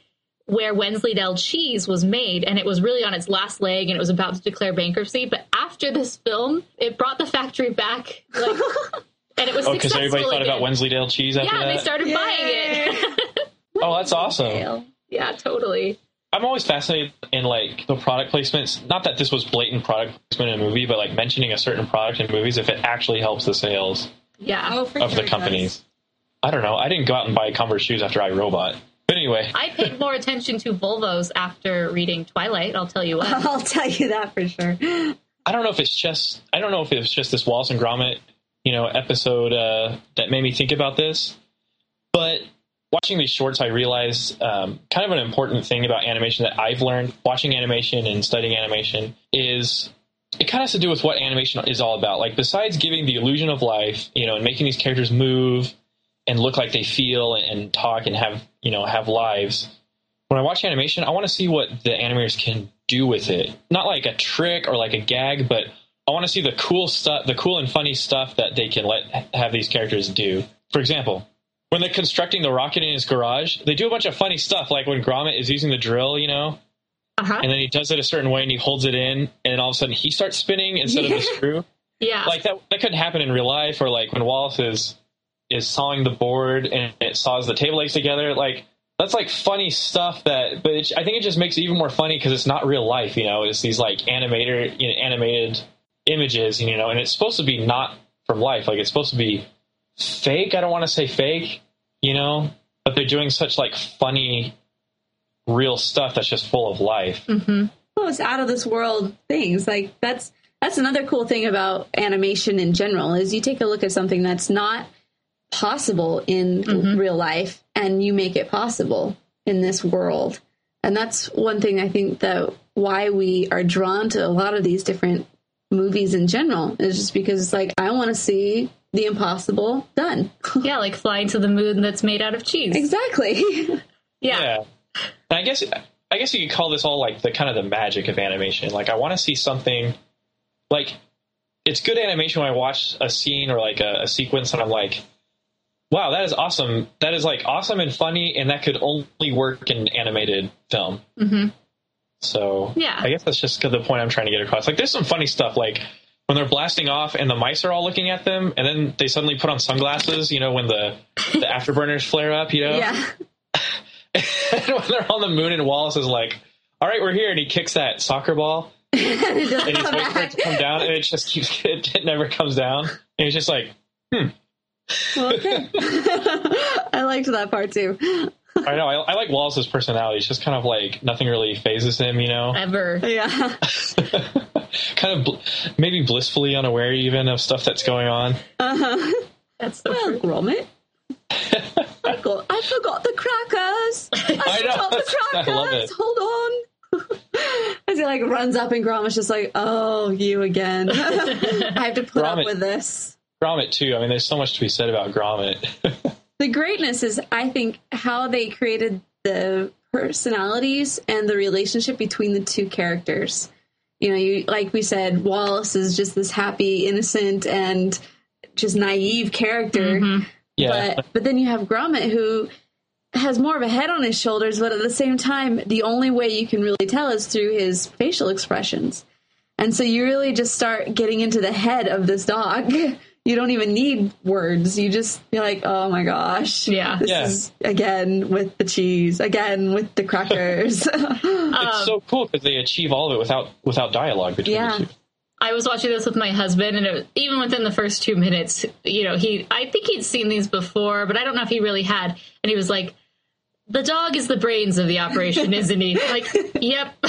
where Wensleydale cheese was made, and it was really on its last leg, and it was about to declare bankruptcy. But after this film, it brought the factory back, like, and it was Oh, because successful everybody thought again. about Wensleydale cheese after Yeah, that. they started buying it. oh, that's awesome. yeah, totally. I'm always fascinated in like the product placements. Not that this was blatant product placement in a movie, but like mentioning a certain product in movies if it actually helps the sales Yeah. Oh, for of sure the companies. does. I don't know. I didn't go out and buy Converse shoes after I, Robot. But anyway, I paid more attention to Volvos after reading Twilight. I'll tell you what. I'll tell you that for sure. I don't know if it's just I don't know if it's just this Wallace and Gromit, you know, episode uh, that made me think about this. But watching these shorts, I realized um, kind of an important thing about animation that I've learned watching animation and studying animation is it kind of has to do with what animation is all about. Like besides giving the illusion of life, you know, and making these characters move and look like they feel and, and talk and have you know have lives. When I watch animation, I want to see what the animators can do with it. Not like a trick or like a gag, but I want to see the cool stuff, the cool and funny stuff that they can let have these characters do. For example, when they're constructing the rocket in his garage, they do a bunch of funny stuff, like when Gromit is using the drill, you know, Uh-huh. and then he does it a certain way and he holds it in, and all of a sudden he starts spinning instead of the screw. Yeah. Like that, that couldn't happen in real life, or like when Wallace is is sawing the board and it saws the table legs together. Like that's like funny stuff that, but it, I think it just makes it even more funny because it's not real life. You know, it's these like animator, you know, animated images, you know, and it's supposed to be not from life. Like it's supposed to be fake. I don't want to say fake, you know, but they're doing such like funny, real stuff that's just full of life. Mm-hmm. Well, it's out of this world things. Like that's that's another cool thing about animation in general is you take a look at something that's not possible in mm-hmm. real life and you make it possible in this world. And that's one thing I think that why we are drawn to a lot of these different movies in general is just because it's like I want to see the impossible done. yeah, like flying to the moon that's made out of cheese. exactly. Yeah. Yeah. And I guess I guess you could call this all like the kind of the magic of animation. Like I want to see something like it's good animation when I watch a scene or like a, a sequence and I'm like, wow, that is awesome. That is like awesome and funny, and that could only work in animated film. Mhm. So Yeah. I guess that's just the point I'm trying to get across. Like there's some funny stuff like when they're blasting off and the mice are all looking at them, and then they suddenly put on sunglasses. You know when the the afterburners flare up. You know, yeah. and when they're on the moon and Wallace is like, all right, we're here. And he kicks that soccer ball and he's waiting for it to come down and it just keeps, it, it never comes down. And he's just like, hmm. Okay. I liked that part too. I know, I, I like Wallace's personality. It's just kind of like nothing really fazes him, you know? Ever. Yeah. kind of bl- maybe blissfully unaware even of stuff that's going on. Uh-huh. That's the Well, true. Gromit. I forgot, I forgot the crackers. I, I know, forgot the I crackers. love it. Hold on. As he like runs up and Gromit's just like, oh, you again. I have to put Gromit. up with this. Gromit, too. I mean, there's so much to be said about Gromit. The greatness is, I think, how they created the personalities and the relationship between the two characters. You know, you like we said, Wallace is just this happy, innocent, and just naive character. Mm-hmm. yeah. But but then you have Gromit who has more of a head on his shoulders, but at the same time, the only way you can really tell is through his facial expressions. And so you really just start getting into the head of this dog. You don't even need words. You just be like, oh my gosh. Yeah. This Yeah. is again with the cheese, again with the crackers. it's so um, cool because they achieve all of it without without dialogue between Yeah. the two. I was watching this with my husband, and it was, even within the first two minutes, you know, he I think he'd seen these before, but I don't know if he really had. And he was like, "The dog is the brains of the operation, isn't he?" Like, yep.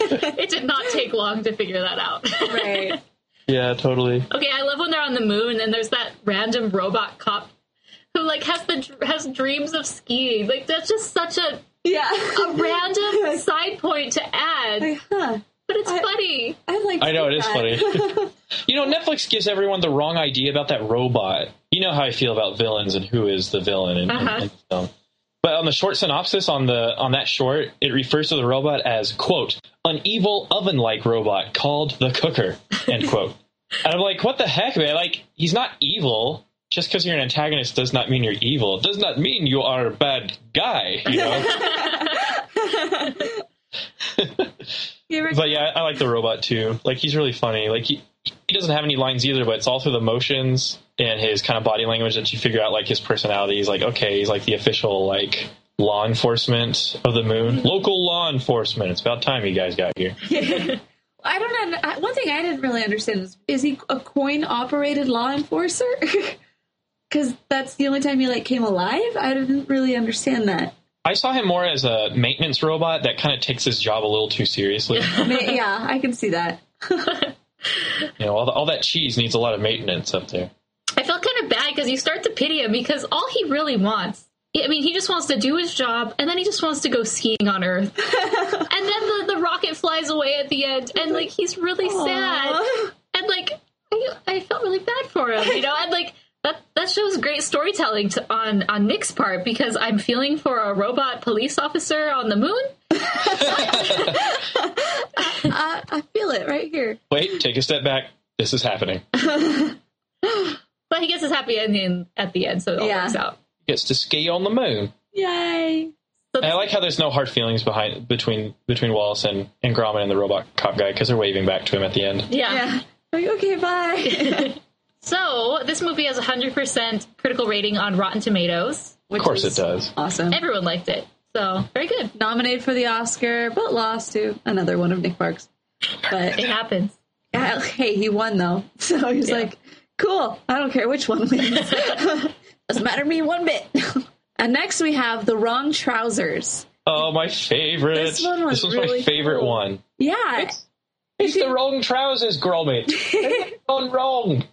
it did not take long to figure that out. right. Yeah, totally. okay, I love when they're on the moon, and there's that random robot cop who like has the has dreams of skiing. Like that's just such a Yeah. a random side point to add, Like, huh. but it's I- funny. I like I know it is that. funny. you know, Netflix gives everyone the wrong idea about that robot. You know how I feel about villains and who is the villain in, in- Uh-huh. in film. But on the short synopsis on the on that short, it refers to the robot as quote an evil oven-like robot called the Cooker end quote. and I'm like, what the heck, man? Like, he's not evil. Just because you're an antagonist does not mean you're evil. It does not mean you are a bad guy. You know. But yeah, I like the robot too. Like he's really funny. Like he he doesn't have any lines either, but it's all through the motions and his kind of body language that you figure out like his personality. He's like, okay, he's like the official like law enforcement of the moon, mm-hmm. local law enforcement. It's about time you guys got here. I don't know. One thing I didn't really understand is is he a coin operated law enforcer? Because that's the only time he like came alive. I didn't really understand that. I saw him more as a maintenance robot that kind of takes his job a little too seriously. yeah, I can see that. you know, all, the, all that cheese needs a lot of maintenance up there. I felt kind of bad because you start to pity him because all he really wants. I mean, he just wants to do his job, and then he just wants to go skiing on Earth. and then the, the rocket flies away at the end, and like he's really sad, and like I, I felt really bad for him, you know, and like that that shows great storytelling to, on on Nick's part because I'm feeling for a robot police officer on the moon. I, I feel it right here. Wait, take a step back. This is happening. But he gets his happy ending at the end, so it all Yeah. works out. He Gets to ski on the moon. Yay! So And I like how there's no hard feelings behind between between Wallace and, and Gromit and the robot cop guy because they're waving back to him at the end. yeah. Yeah. Like, okay, bye. So this movie has a hundred percent critical rating on Rotten Tomatoes. Of course it does. Awesome. Everyone liked it, so very good. Nominated for the Oscar, but lost to another one of Nick Park's. But It happens. yeah, hey, he won though, so he's Yeah. like, "Cool, I don't care which one wins. Doesn't matter to me one bit." and next we have the wrong trousers. Oh, my favorite. This one was This was really my favorite cool. one. Yeah, It's the wrong trousers, Gromit. They've gone wrong.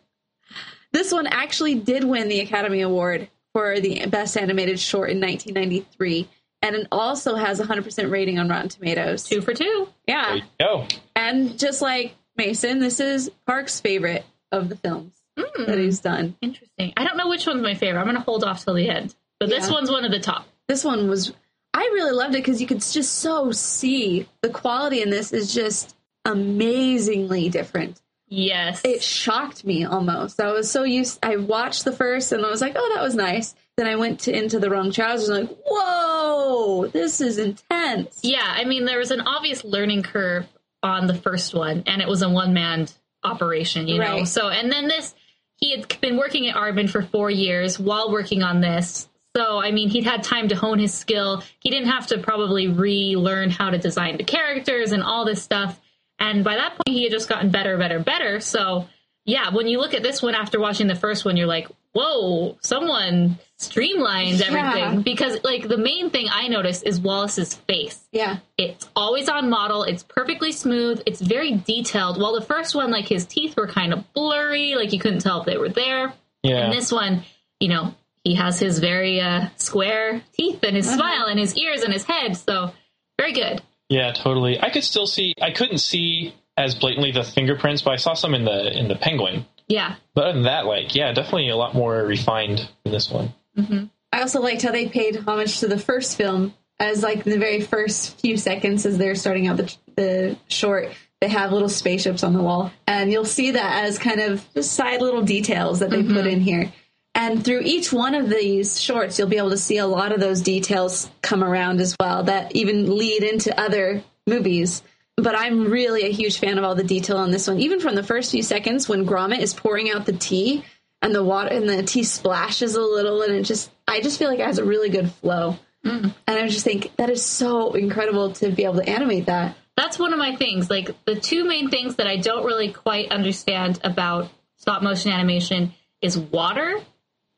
this one actually did win the Academy Award for the Best Animated Short in 1993, and it also has a 100% rating on Rotten Tomatoes. Two for two. Yeah, There you go. and just like Mason, this is Park's favorite of the films that he's hmm. done. Interesting. I don't know which one's my favorite. I'm going to hold off till the end. But this Yeah. one's one of the top. This one was, I really loved it because you could just so see the quality in this is just amazingly different. Yes. It shocked me almost. I was so used. I watched the first and I was like, oh, that was nice. Then I went to into the wrong trousers and like, whoa, this is intense. yeah, I mean, there was an obvious learning curve on the first one, and it was a one man operation, you know? So, and then this, he had been working at Aardman for four years while working on this. So, I mean, he'd had time to hone his skill. He didn't have to probably relearn how to design the characters and all this stuff. And by that point, he had just gotten better, better, better. So, yeah, when you look at this one after watching the first one, you're like, whoa, someone streamlined Yeah. everything. Because, like, the main thing I noticed is Wallace's face. Yeah. It's always on model. It's perfectly smooth. It's very detailed. While the first one, like, his teeth were kind of blurry, like, you couldn't tell if they were there. Yeah. And this one, you know, he has his very uh, square teeth and his smile and his ears and his head. So, very good. Yeah, totally. I could still see. I couldn't see as blatantly the fingerprints, but I saw some in the in the penguin. Yeah. But other than that, like, yeah, definitely a lot more refined in this one. Mm-hmm. I also liked how they paid homage to the first film as like the very first few seconds as they're starting out the, the short. They have little spaceships on the wall, and you'll see that as kind of just side little details that they put mm-hmm. in here. And through each one of these shorts, you'll be able to see a lot of those details come around as well that even lead into other movies. But I'm really a huge fan of all the detail on this one. Even from the first few seconds when Gromit is pouring out the tea and the water and the tea splashes a little and it just I just feel like it has a really good flow. And I just think that is so incredible to be able to animate that. That's one of my things. Like, the two main things that I don't really quite understand about stop motion animation is water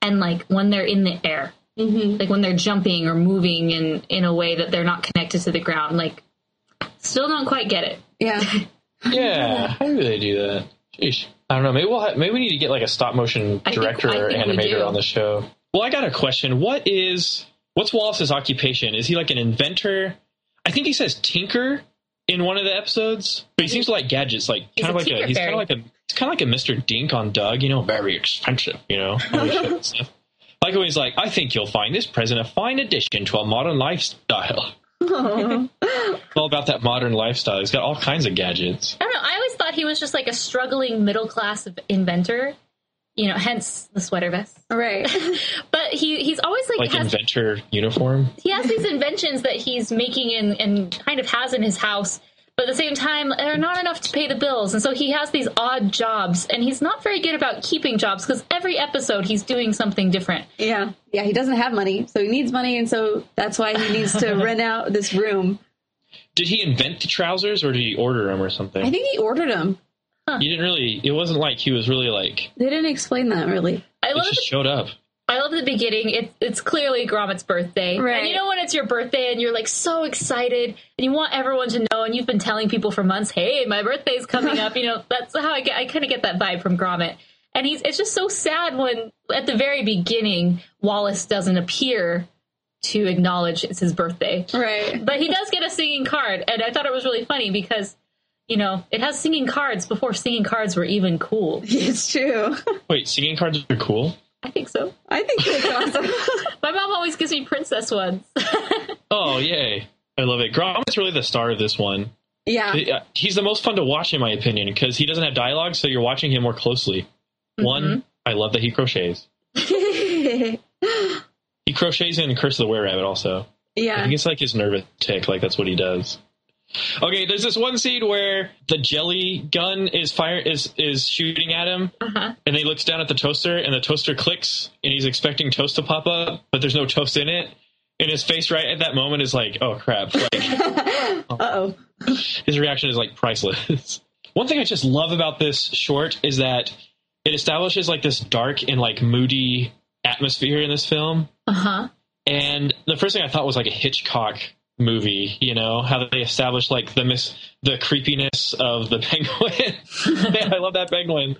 and, like, when they're in the air. Mm-hmm. like when they're jumping or moving in in a way that they're not connected to the ground like still don't quite get it Yeah. Yeah, how do they do that? Sheesh. I don't know. Maybe we'll have, maybe we need to get like a stop motion I think- director or think we do. animator on the show. Well, I got a question. What is what's Wallace's occupation? Is he like an inventor? I think he says tinker in one of the episodes, but he seems to like gadgets, like He's kind of like a he's kind of like a he's kind of like a Mr. Dink on Doug, you know, very expensive, you know. all this shit and stuff. Like when he's like, I think you'll find this present a fine addition to a modern lifestyle. All about that modern lifestyle. He's got all kinds of gadgets. i don't know i always thought he was just like a struggling middle class inventor you know hence the sweater vest right. but he he's always like, Like has, inventor uniform. he has these inventions that he's making and, and kind of has in his house but at the same time they're not enough to pay the bills and so he has these odd jobs and he's not very good about keeping jobs because every episode he's doing something different Yeah. Yeah, he doesn't have money, so he needs money and so that's why he needs to rent out this room. Did he invent the trousers or did he order them or something? I think he ordered them. you didn't really. It wasn't like he was really like. They didn't explain that really. i It love just showed up. I love the beginning. It's it's clearly Gromit's birthday, Right. And you know when it's your birthday and you're like so excited and you want everyone to know, and you've been telling people for months, "Hey, my birthday's coming up." You know that's how I get. I kind of get that vibe from Gromit, and he's. It's just so sad when at the very beginning Wallace doesn't appear to acknowledge it's his birthday, Right. but he does get a singing card, and I thought it was really funny because. You know, it has singing cards before singing cards were even cool. It's true. Wait, singing cards are cool. I think so. I think that's awesome. My mom always gives me princess ones. Oh, yay! I love it. Gromit's really the star of this one. yeah. Uh, He's the most fun to watch, in my opinion, because he doesn't have dialogue, so you're watching him more closely. One, I love that he crochets. He crochets in Curse of the Were Rabbit also. Yeah. I think it's like his nervous tic, like that's what he does. Okay, there's this one scene where the jelly gun is fire is is shooting at him, Uh-huh. and he looks down at the toaster, and the toaster clicks, and he's expecting toast to pop up, but there's no toast in it. And his face right at that moment is like, "Oh crap!" Like Uh oh. his reaction is like priceless. One thing I just love about this short is that it establishes like this dark and like moody atmosphere in this film. Uh huh. And the first thing I thought was like a Hitchcock movie, you know, how they established like the mis- the creepiness of the penguin. Man, I love that penguin.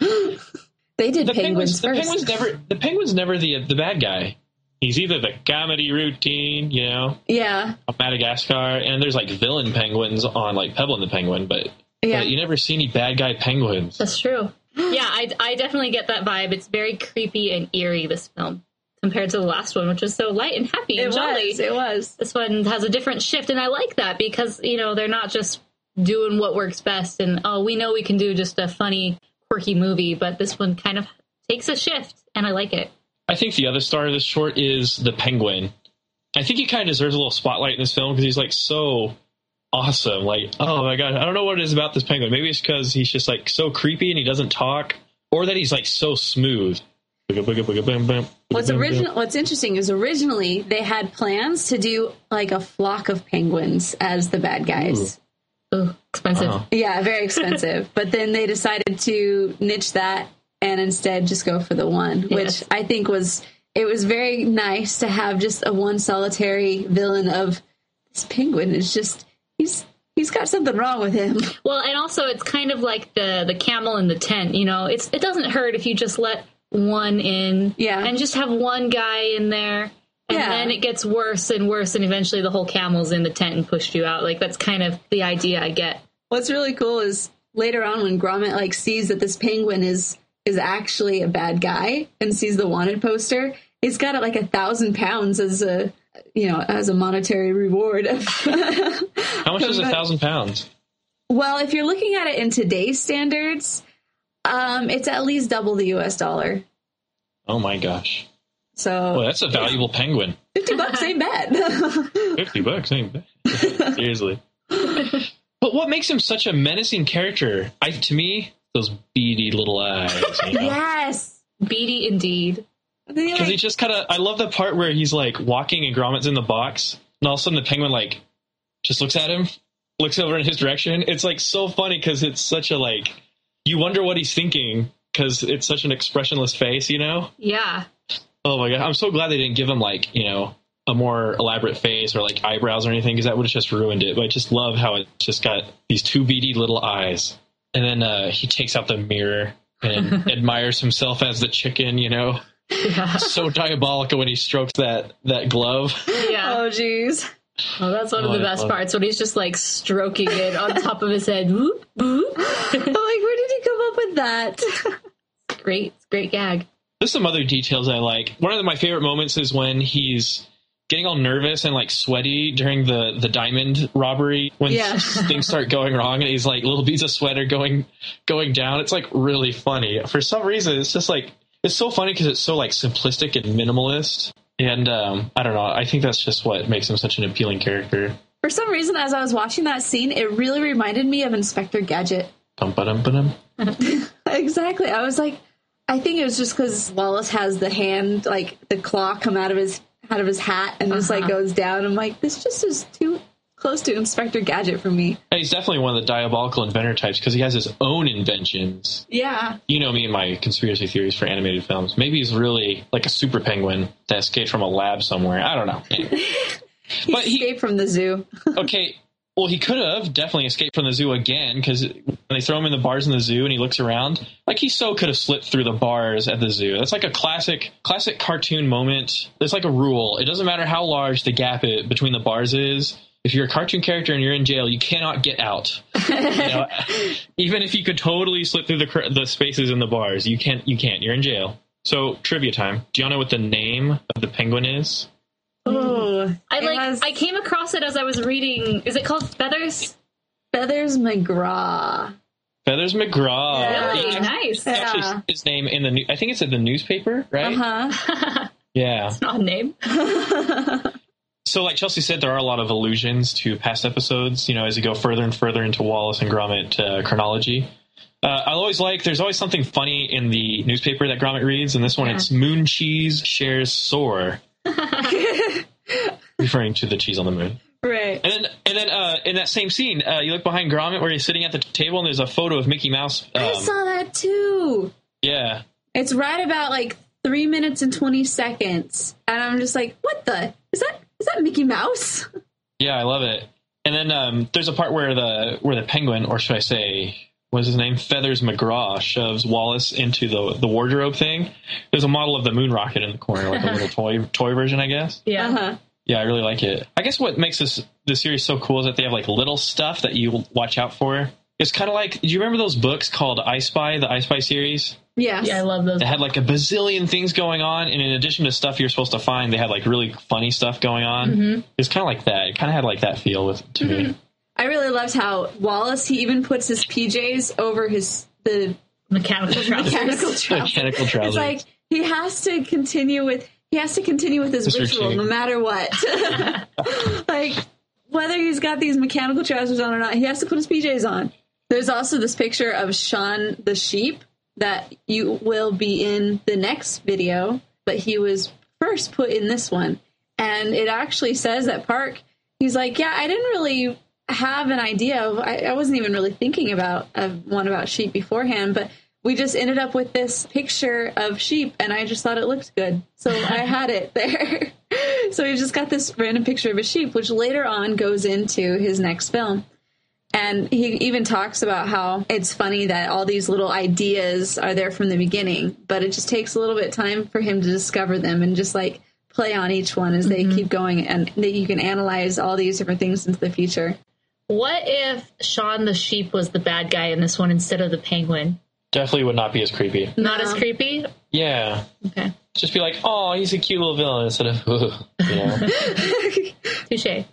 They did The penguins, penguins, the penguin's never the penguin's never the the bad guy. He's either the comedy routine, you know, yeah. Madagascar, and there's like villain penguins on like Pebble and the Penguin, but, Yeah. but you never see any bad guy penguins. That's true. Yeah, I, I definitely get that vibe. It's very creepy and eerie, this film, compared to the last one, which was so light and happy and It jolly. was. It was. This one has a different shift, and I like that because, you know, they're not just doing what works best and, oh, we know we can do just a funny, quirky movie, but this one kind of takes a shift, and I like it. I think the other star of this short is the penguin. I think he kind of deserves a little spotlight in this film because he's like so awesome. Like, oh my god, I don't know what it is about this penguin. Maybe it's because he's just like so creepy and he doesn't talk, or that he's like so smooth. What's original? What's interesting is originally they had plans to do like a flock of penguins as the bad guys. Ooh, expensive. Wow. Yeah, very expensive. but then they decided to niche that and instead just go for the one, which I think was it was very nice to have just a one solitary villain of this penguin is just he's he's got something wrong with him. Well, and also it's kind of like the the camel in the tent. You know, it's it doesn't hurt if you just let one in, Yeah. and just have one guy in there, and Yeah. then it gets worse and worse, and eventually the whole camel's in the tent and pushed you out. Like that's kind of the idea I get. What's really cool is later on when Gromit like sees that this penguin is is actually a bad guy and sees the wanted poster, he's got it like a thousand pounds as a you know as a monetary reward. How much is a thousand pounds? well, if you're looking at it in today's standards, um, it's at least double the U.S. dollar. Oh my gosh. So Well, that's a valuable penguin. fifty bucks ain't bad. 50 bucks ain't bad. Seriously. But what makes him such a menacing character? I, to me, those beady little eyes. You know? yes. Beady indeed. And then he, Because he just kind of, I love the part where he's like walking and Gromit's in the box, and all of a sudden the penguin like just looks at him, looks over in his direction. It's like so funny because it's such a like, you wonder what he's thinking because it's such an expressionless face, you know? Yeah. Oh my god, I'm so glad they didn't give him like, you know, a more elaborate face or like eyebrows or anything because that would have just ruined it. But I just love how it just got these two beady little eyes. And then uh, he takes out the mirror and admires himself as the chicken, you know? Yeah. So diabolical when he strokes that that glove. yeah. oh jeez. Oh, that's one Oh, of the I best parts when he's just like stroking it on top of his head. Whoop, whoop. I'm like, where did he come up with that? great, great gag. There's some other details I like. One of my favorite moments is when he's getting all nervous and like sweaty during the the diamond robbery when Yeah. things start going wrong and he's like little beads of sweat are going going down. It's like really funny. For some reason, it's just like it's so funny because it's so like simplistic and minimalist. And um, I don't know. I think that's just what makes him such an appealing character. For some reason, as I was watching that scene, it really reminded me of Inspector Gadget. Ba-dum, ba-dum. Exactly. I was like, I think it was just because Wallace has the hand, like the claw, come out of his out of his hat and just like Uh-huh. goes down. I'm like, this just is too close to Inspector Gadget for me. And he's definitely one of the diabolical inventor types because he has his own inventions. Yeah. You know me and my conspiracy theories for animated films. Maybe he's really like a super penguin that escaped from a lab somewhere. I don't know. Anyway. He But he- escaped from the zoo. okay. Well, he could have definitely escaped from the zoo again because when they throw him in the bars in the zoo and he looks around, like he so could have slipped through the bars at the zoo. That's like a classic, classic cartoon moment. There's like a rule. It doesn't matter how large the gap it, between the bars is. If you're a cartoon character and you're in jail, you cannot get out. You know, even if you could totally slip through the the spaces in the bars, you can't. You can't. You're in jail. So trivia time. Do y'all know what the name of the penguin is? Oh, I like. has I came across it as I was reading. Is it called Feathers? Feathers McGraw. Feathers McGraw. Yeah. Really It's nice. Yeah. actually his name in the. I think it's in the newspaper, right? Uh huh. Yeah. Not a name. So, like Chelsea said, there are a lot of allusions to past episodes. You know, as you go further and further into Wallace and Gromit uh, chronology. Uh, I always like. There's always something funny in the newspaper that Gromit reads, and this one Yeah. it's Moon Cheese shares sore, referring to the cheese on the moon. right. And then, and then uh, in that same scene, uh, you look behind Gromit where he's sitting at the table, and there's a photo of Mickey Mouse. I um, saw that too. yeah, It's right about like three minutes and twenty seconds, and I'm just like, "What the? Is that Mickey Mouse?" Yeah, I love it. And then um, there's a part where the where the penguin, or should I say, what's his name, Feathers McGraw, shoves Wallace into the the wardrobe thing. There's a model of the moon rocket in the corner, like a little toy toy version, I guess. Yeah. Uh-huh. Yeah, I really like it. I guess what makes this this series so cool is that they have like little stuff that you watch out for. It's kind of like, do you remember those books called I Spy, the I Spy series? Yes. Yeah, I love those. They had like a bazillion things going on, and in addition to stuff you're supposed to find, they had like really funny stuff going on. Mm-hmm. It's kind of like that. It kind of had like that feel with to me. Mm-hmm. I really loved how Wallace he even puts his PJs over his the Mechanical trousers. mechanical trousers. Mechanical trousers. It's like he has to continue with he has to continue with his Mr. ritual Ching. no matter what. like whether he's got these mechanical trousers on or not, he has to put his PJs on. There's also this picture of Sean the sheep that you will be in the next video, but he was first put in this one. And it actually says that Park, he's like, yeah, I didn't really have an idea of, I, I wasn't even really thinking about uh, one about sheep beforehand, but we just ended up with this picture of sheep and I just thought it looked good. So I had it there. so he just got this random picture of a sheep, which later on goes into his next film. And he even talks about how it's funny that all these little ideas are there from the beginning, but it just takes a little bit of time for him to discover them and just like play on each one as they mm-hmm. keep going and that you can analyze all these different things into the future. What if Sean the sheep was the bad guy in this one instead of the penguin? Definitely would not be as creepy. Not No. as creepy? Yeah. Okay. Just be like, oh, he's a cute little villain instead of, you know. Touche.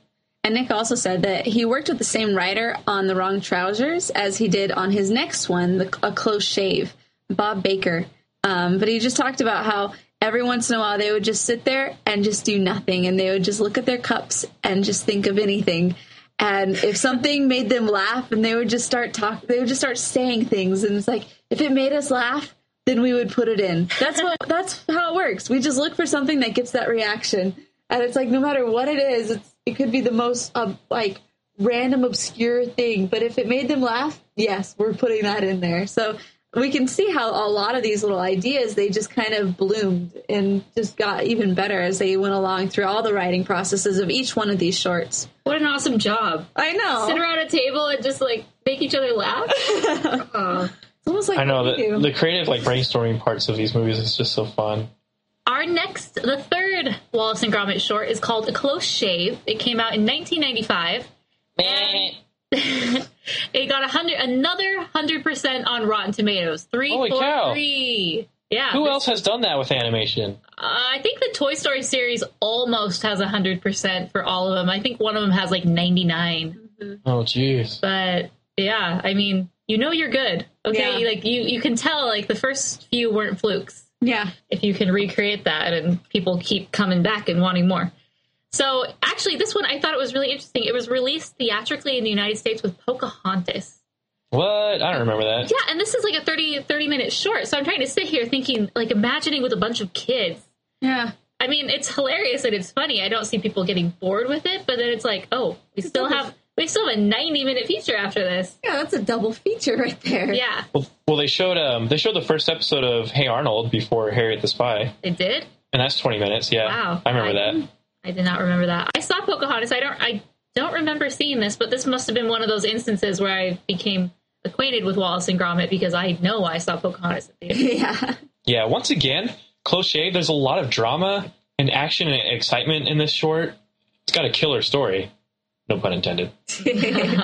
And Nick also said that he worked with the same writer on The Wrong Trousers as he did on his next one, the, A Close Shave, Bob Baker. Um, but he just talked about how every once in a while they would just sit there and just do nothing, and they would just look at their cups and just think of anything. And if something made them laugh, and they would just start talk, they would just start saying things, and it's like if it made us laugh, then we would put it in. That's what. that's how it works. We just look for something that gets that reaction, and it's like no matter what it is, it's, it could be the most uh, like random, obscure thing. But if it made them laugh, yes, we're putting that in there. So we can see how a lot of these little ideas they just kind of bloomed and just got even better as they went along through all the writing processes of each one of these shorts. What an awesome job. I know. Sit around a table and just like make each other laugh. Aw. It's almost like I know what we that do. the creative like brainstorming parts of these movies is just so fun. Our next, the third Wallace and Gromit short is called A Close Shave. It came out in 1995. And it got a hundred, another hundred percent on Rotten Tomatoes. Three, Holy four, cow. three. Yeah. Who else has done that with animation? Uh, I think the Toy Story series almost has hundred percent for all of them. I think one of them has like ninety nine. Oh, jeez. But yeah, I mean, you know you're good. Okay, Yeah. like you you can tell like the first few weren't flukes. Yeah. if you can recreate that and people keep coming back and wanting more. So actually, this one I thought it was really interesting. It was released theatrically in the United States with Pocahontas. What? I don't remember that. Yeah, and this is like a 30, 30 minute short. So I'm trying to sit here thinking, like, imagining with a bunch of kids. Yeah. I mean, it's hilarious and it's funny. I don't see people getting bored with it, but then it's like, oh, we still have we still have a ninety minute feature after this. Yeah, that's a double feature right there. Yeah, Well, well, they showed um they showed the first episode of Hey Arnold before Harriet the Spy, they did. and that's twenty minutes. Yeah, Wow, I remember I- that. I did not remember that. I saw Pocahontas. I don't. I don't remember seeing this, but this must have been one of those instances where I became acquainted with Wallace and Gromit because I know I saw Pocahontas at the theater. Yeah. Yeah, once again, close shave. There's a lot of drama and action and excitement in this short. It's got a killer story. No pun intended.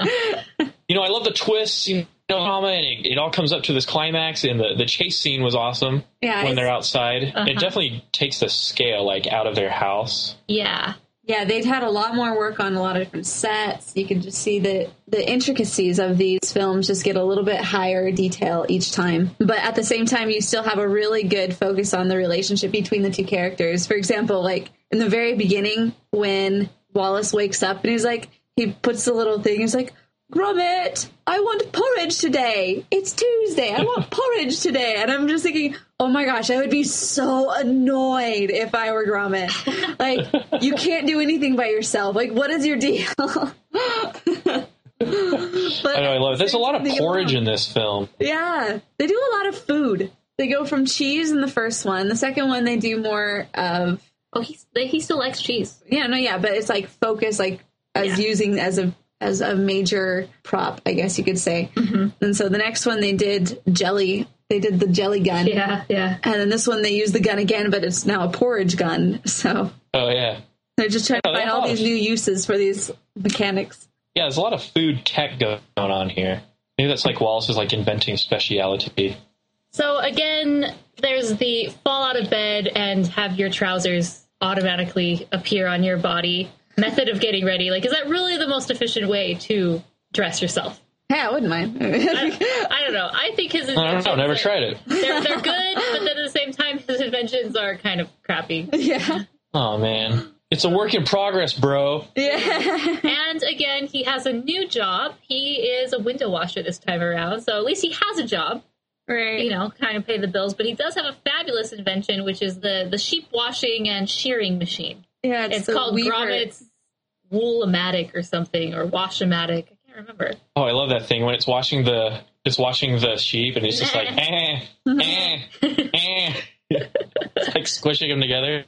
You know, I love the twists, you know, drama, and it, it all comes up to this climax. And the, the chase scene was awesome Yeah, when they're outside. Uh-huh. It definitely takes the scale like out of their house. yeah, Yeah, they'd had a lot more work on a lot of different sets. You can just see that the intricacies of these films just get a little bit higher detail each time. But at the same time, you still have a really good focus on the relationship between the two characters. For example, like in the very beginning, when Wallace wakes up and he's like, he puts the little thing, he's like, Gromit, I want porridge today. It's Tuesday. I want porridge today. And I'm just thinking, oh my gosh, I would be so annoyed if I were Gromit. Like, you can't do anything by yourself. Like, what is your deal? but I know, I love it. There's a lot of porridge in this film. Yeah, they do a lot of food. They go from cheese in the first one. The second one, they do more of Oh, he he still likes cheese. yeah, no, yeah, but it's like focus, like as Yeah. using as a as a major prop, I guess you could say. Mm-hmm. And so the next one, they did jelly. They did the jelly gun. Yeah, yeah. And then this one, they use the gun again, but it's now a porridge gun. So Oh, yeah. they're just trying to Oh, they find all these of- new uses for these mechanics. Yeah, there's a lot of food tech going on here. Maybe that's like Wallace is like inventing speciality. So again, there's the fall out of bed and have your trousers automatically appear on your body method of getting ready. Like, is that really the most efficient way to dress yourself? Yeah, I wouldn't mind. I, I don't know. I think his I don't know, never are- tried it. They're, they're good, but then at the same time, his inventions are kind of crappy. yeah. Oh, man. It's a work in progress, bro. Yeah. And again, he has a new job. He is a window washer this time around, so at least he has a job. Right. you know, kind of pay the bills. But he does have a fabulous invention, which is the the sheep washing and shearing machine. Yeah, It's the called Weaver. Gromit's Wool-O-Matic or something, or Wash-O-Matic. I can't remember. Oh, I love that thing when it's washing the it's washing the sheep and it's just like eh eh eh. it's like squishing them together.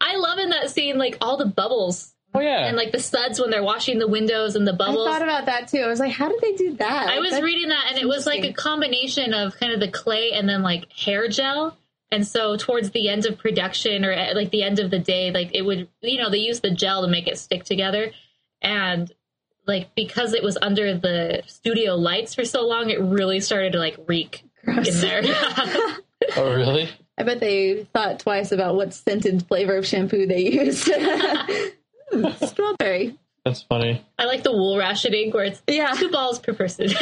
I love in that scene like all the bubbles Oh yeah. and like the suds when they're washing the windows and the bubbles. I thought about that too. I was like, how did they do that? I was That's- reading that, and it was like a combination of kind of the clay and then like hair gel. And so towards the end of production or at like the end of the day, like it would, you know, they use the gel to make it stick together. And like because it was under the studio lights for so long, it really started to like reek in there. oh really? I bet they thought twice about what scented flavor of shampoo they used. Strawberry. That's funny. I like the wool rationing where it's Yeah. two balls per person.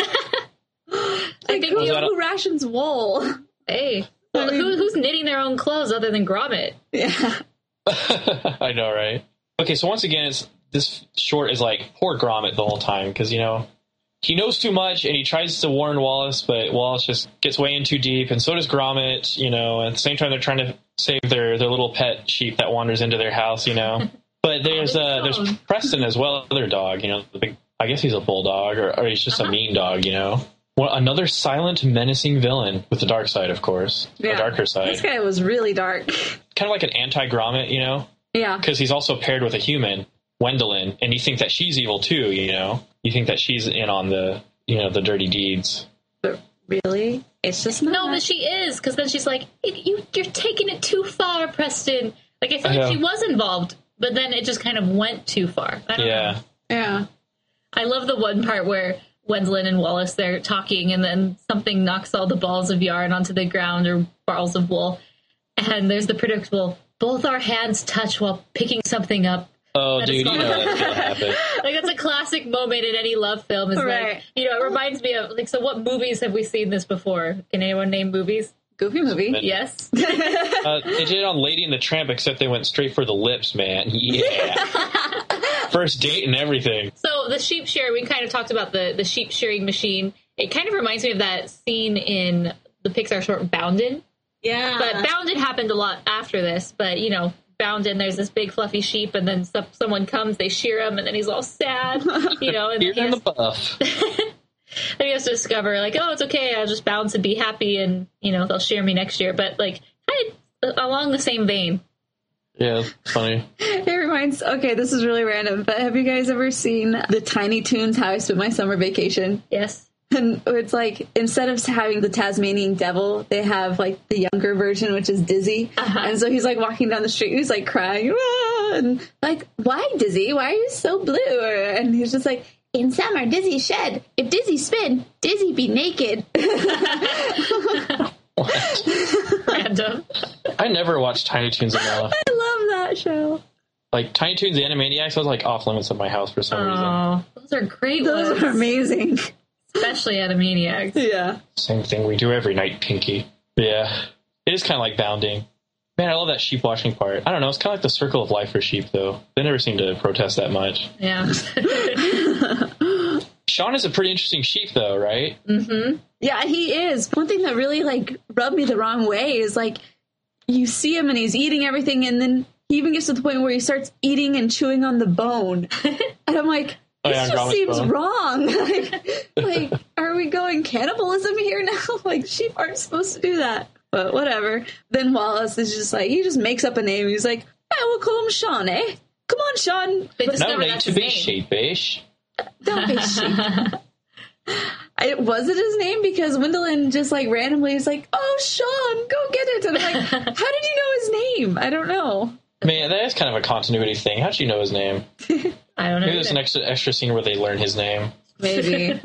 I Like, think who, who rations wool? hey, well, who, who's knitting their own clothes other than Gromit? Yeah. I know, right? Okay, so once again, it's this short is like poor Gromit the whole time because you know he knows too much and he tries to warn Wallace, but Wallace just gets way in too deep, and so does Gromit. You know, at the same time they're trying to save their their little pet sheep that wanders into their house. You know, but there's uh there's Preston as well, other dog. You know, the big. I guess he's a bulldog or, or he's just a mean dog. You know. Well, another silent, menacing villain with the dark side, of course, the darker side. This guy was really dark. kind of like an anti-Gromit, you know Yeah. because he's also paired with a human, Gwendolyn, and you think that she's evil too. You know, you think that she's in on the you know the dirty deeds. But really? It's just not. No, but she is because then she's like, "You, you're taking it too far, Preston." Like I feel like know. she was involved, but then it just kind of went too far. I don't know. Yeah, yeah. I love the one part where Gwendolyn and Wallace they're talking, and then something knocks all the balls of yarn onto the ground or balls of wool, and there's the predictable. Both our hands touch while picking something up. Oh, That dude, you know that's gonna happen. Like that's a classic moment in any love film. Is Right. like you know, it reminds me of like. So, what movies have we seen this before? Can anyone name movies? Goofy movie. Yes. Uh, they did it on Lady and the Tramp, except they went straight for the lips, man. Yeah, first date and everything. So the sheep shearing, we kind of talked about the the sheep shearing machine. It kind of reminds me of that scene in the Pixar short Boundin'. Yeah. But Boundin' happened a lot after this. But you know, Boundin'. There's this big fluffy sheep, and then some, someone comes, they shear him, and then he's all sad, you know. And You're he in has, the buff. Then he has to discover like, oh, it's okay. I'll just bounce and be happy, and you know they'll share me next year. But like, kind of along the same vein. Yeah, it's funny. It reminds. Okay, this is really random, but have you guys ever seen the Tiny Toons How I Spent My Summer Vacation? Yes. And it's like instead of having the Tasmanian devil, they have like the younger version, which is Dizzy. Uh-huh. And so he's like walking down the street, and he's like crying, "Ah," and like, "Why, Dizzy? Why are you so blue?" And he's just like, "In summer, Dizzy shed. If Dizzy spin, Dizzy be naked." Random. I never watched Tiny Toons in my life. I love that show. Like Tiny Toons Animaniacs was like off limits at my house for some reason. Oh, those are great Those ones, are amazing. especially Animaniacs. Yeah. Same thing we do every night, Pinky. Yeah. It is kind of like Boundin'. Man, I love that sheep watching part. I don't know. It's kind of like the circle of life for sheep, though. They never seem to protest that much. Yeah. Shaun is a pretty interesting sheep, though, right? Hmm. Yeah, he is. One thing that really like rubbed me the wrong way is like you see him and he's eating everything and then he even gets to the point where he starts eating and chewing on the bone. and I'm like, Oh, this yeah, just seems bone. wrong. like, like, are we going cannibalism here now? like sheep aren't supposed to do that. But whatever. Then Wallace is just like he just makes up a name. He's like, yeah, we'll call him Shaun, eh? Come on, Shaun. They No need that's to be name. sheepish. Don't be sheep. I, was it his name? Because Wendolene just like randomly is like, "Oh, Shaun, go get it," and I'm like, "How did you know his name?" I don't know. Man, that is kind of a continuity thing. How'd you know his name? I don't know. Maybe there's an extra, extra scene where they learn his name. Maybe.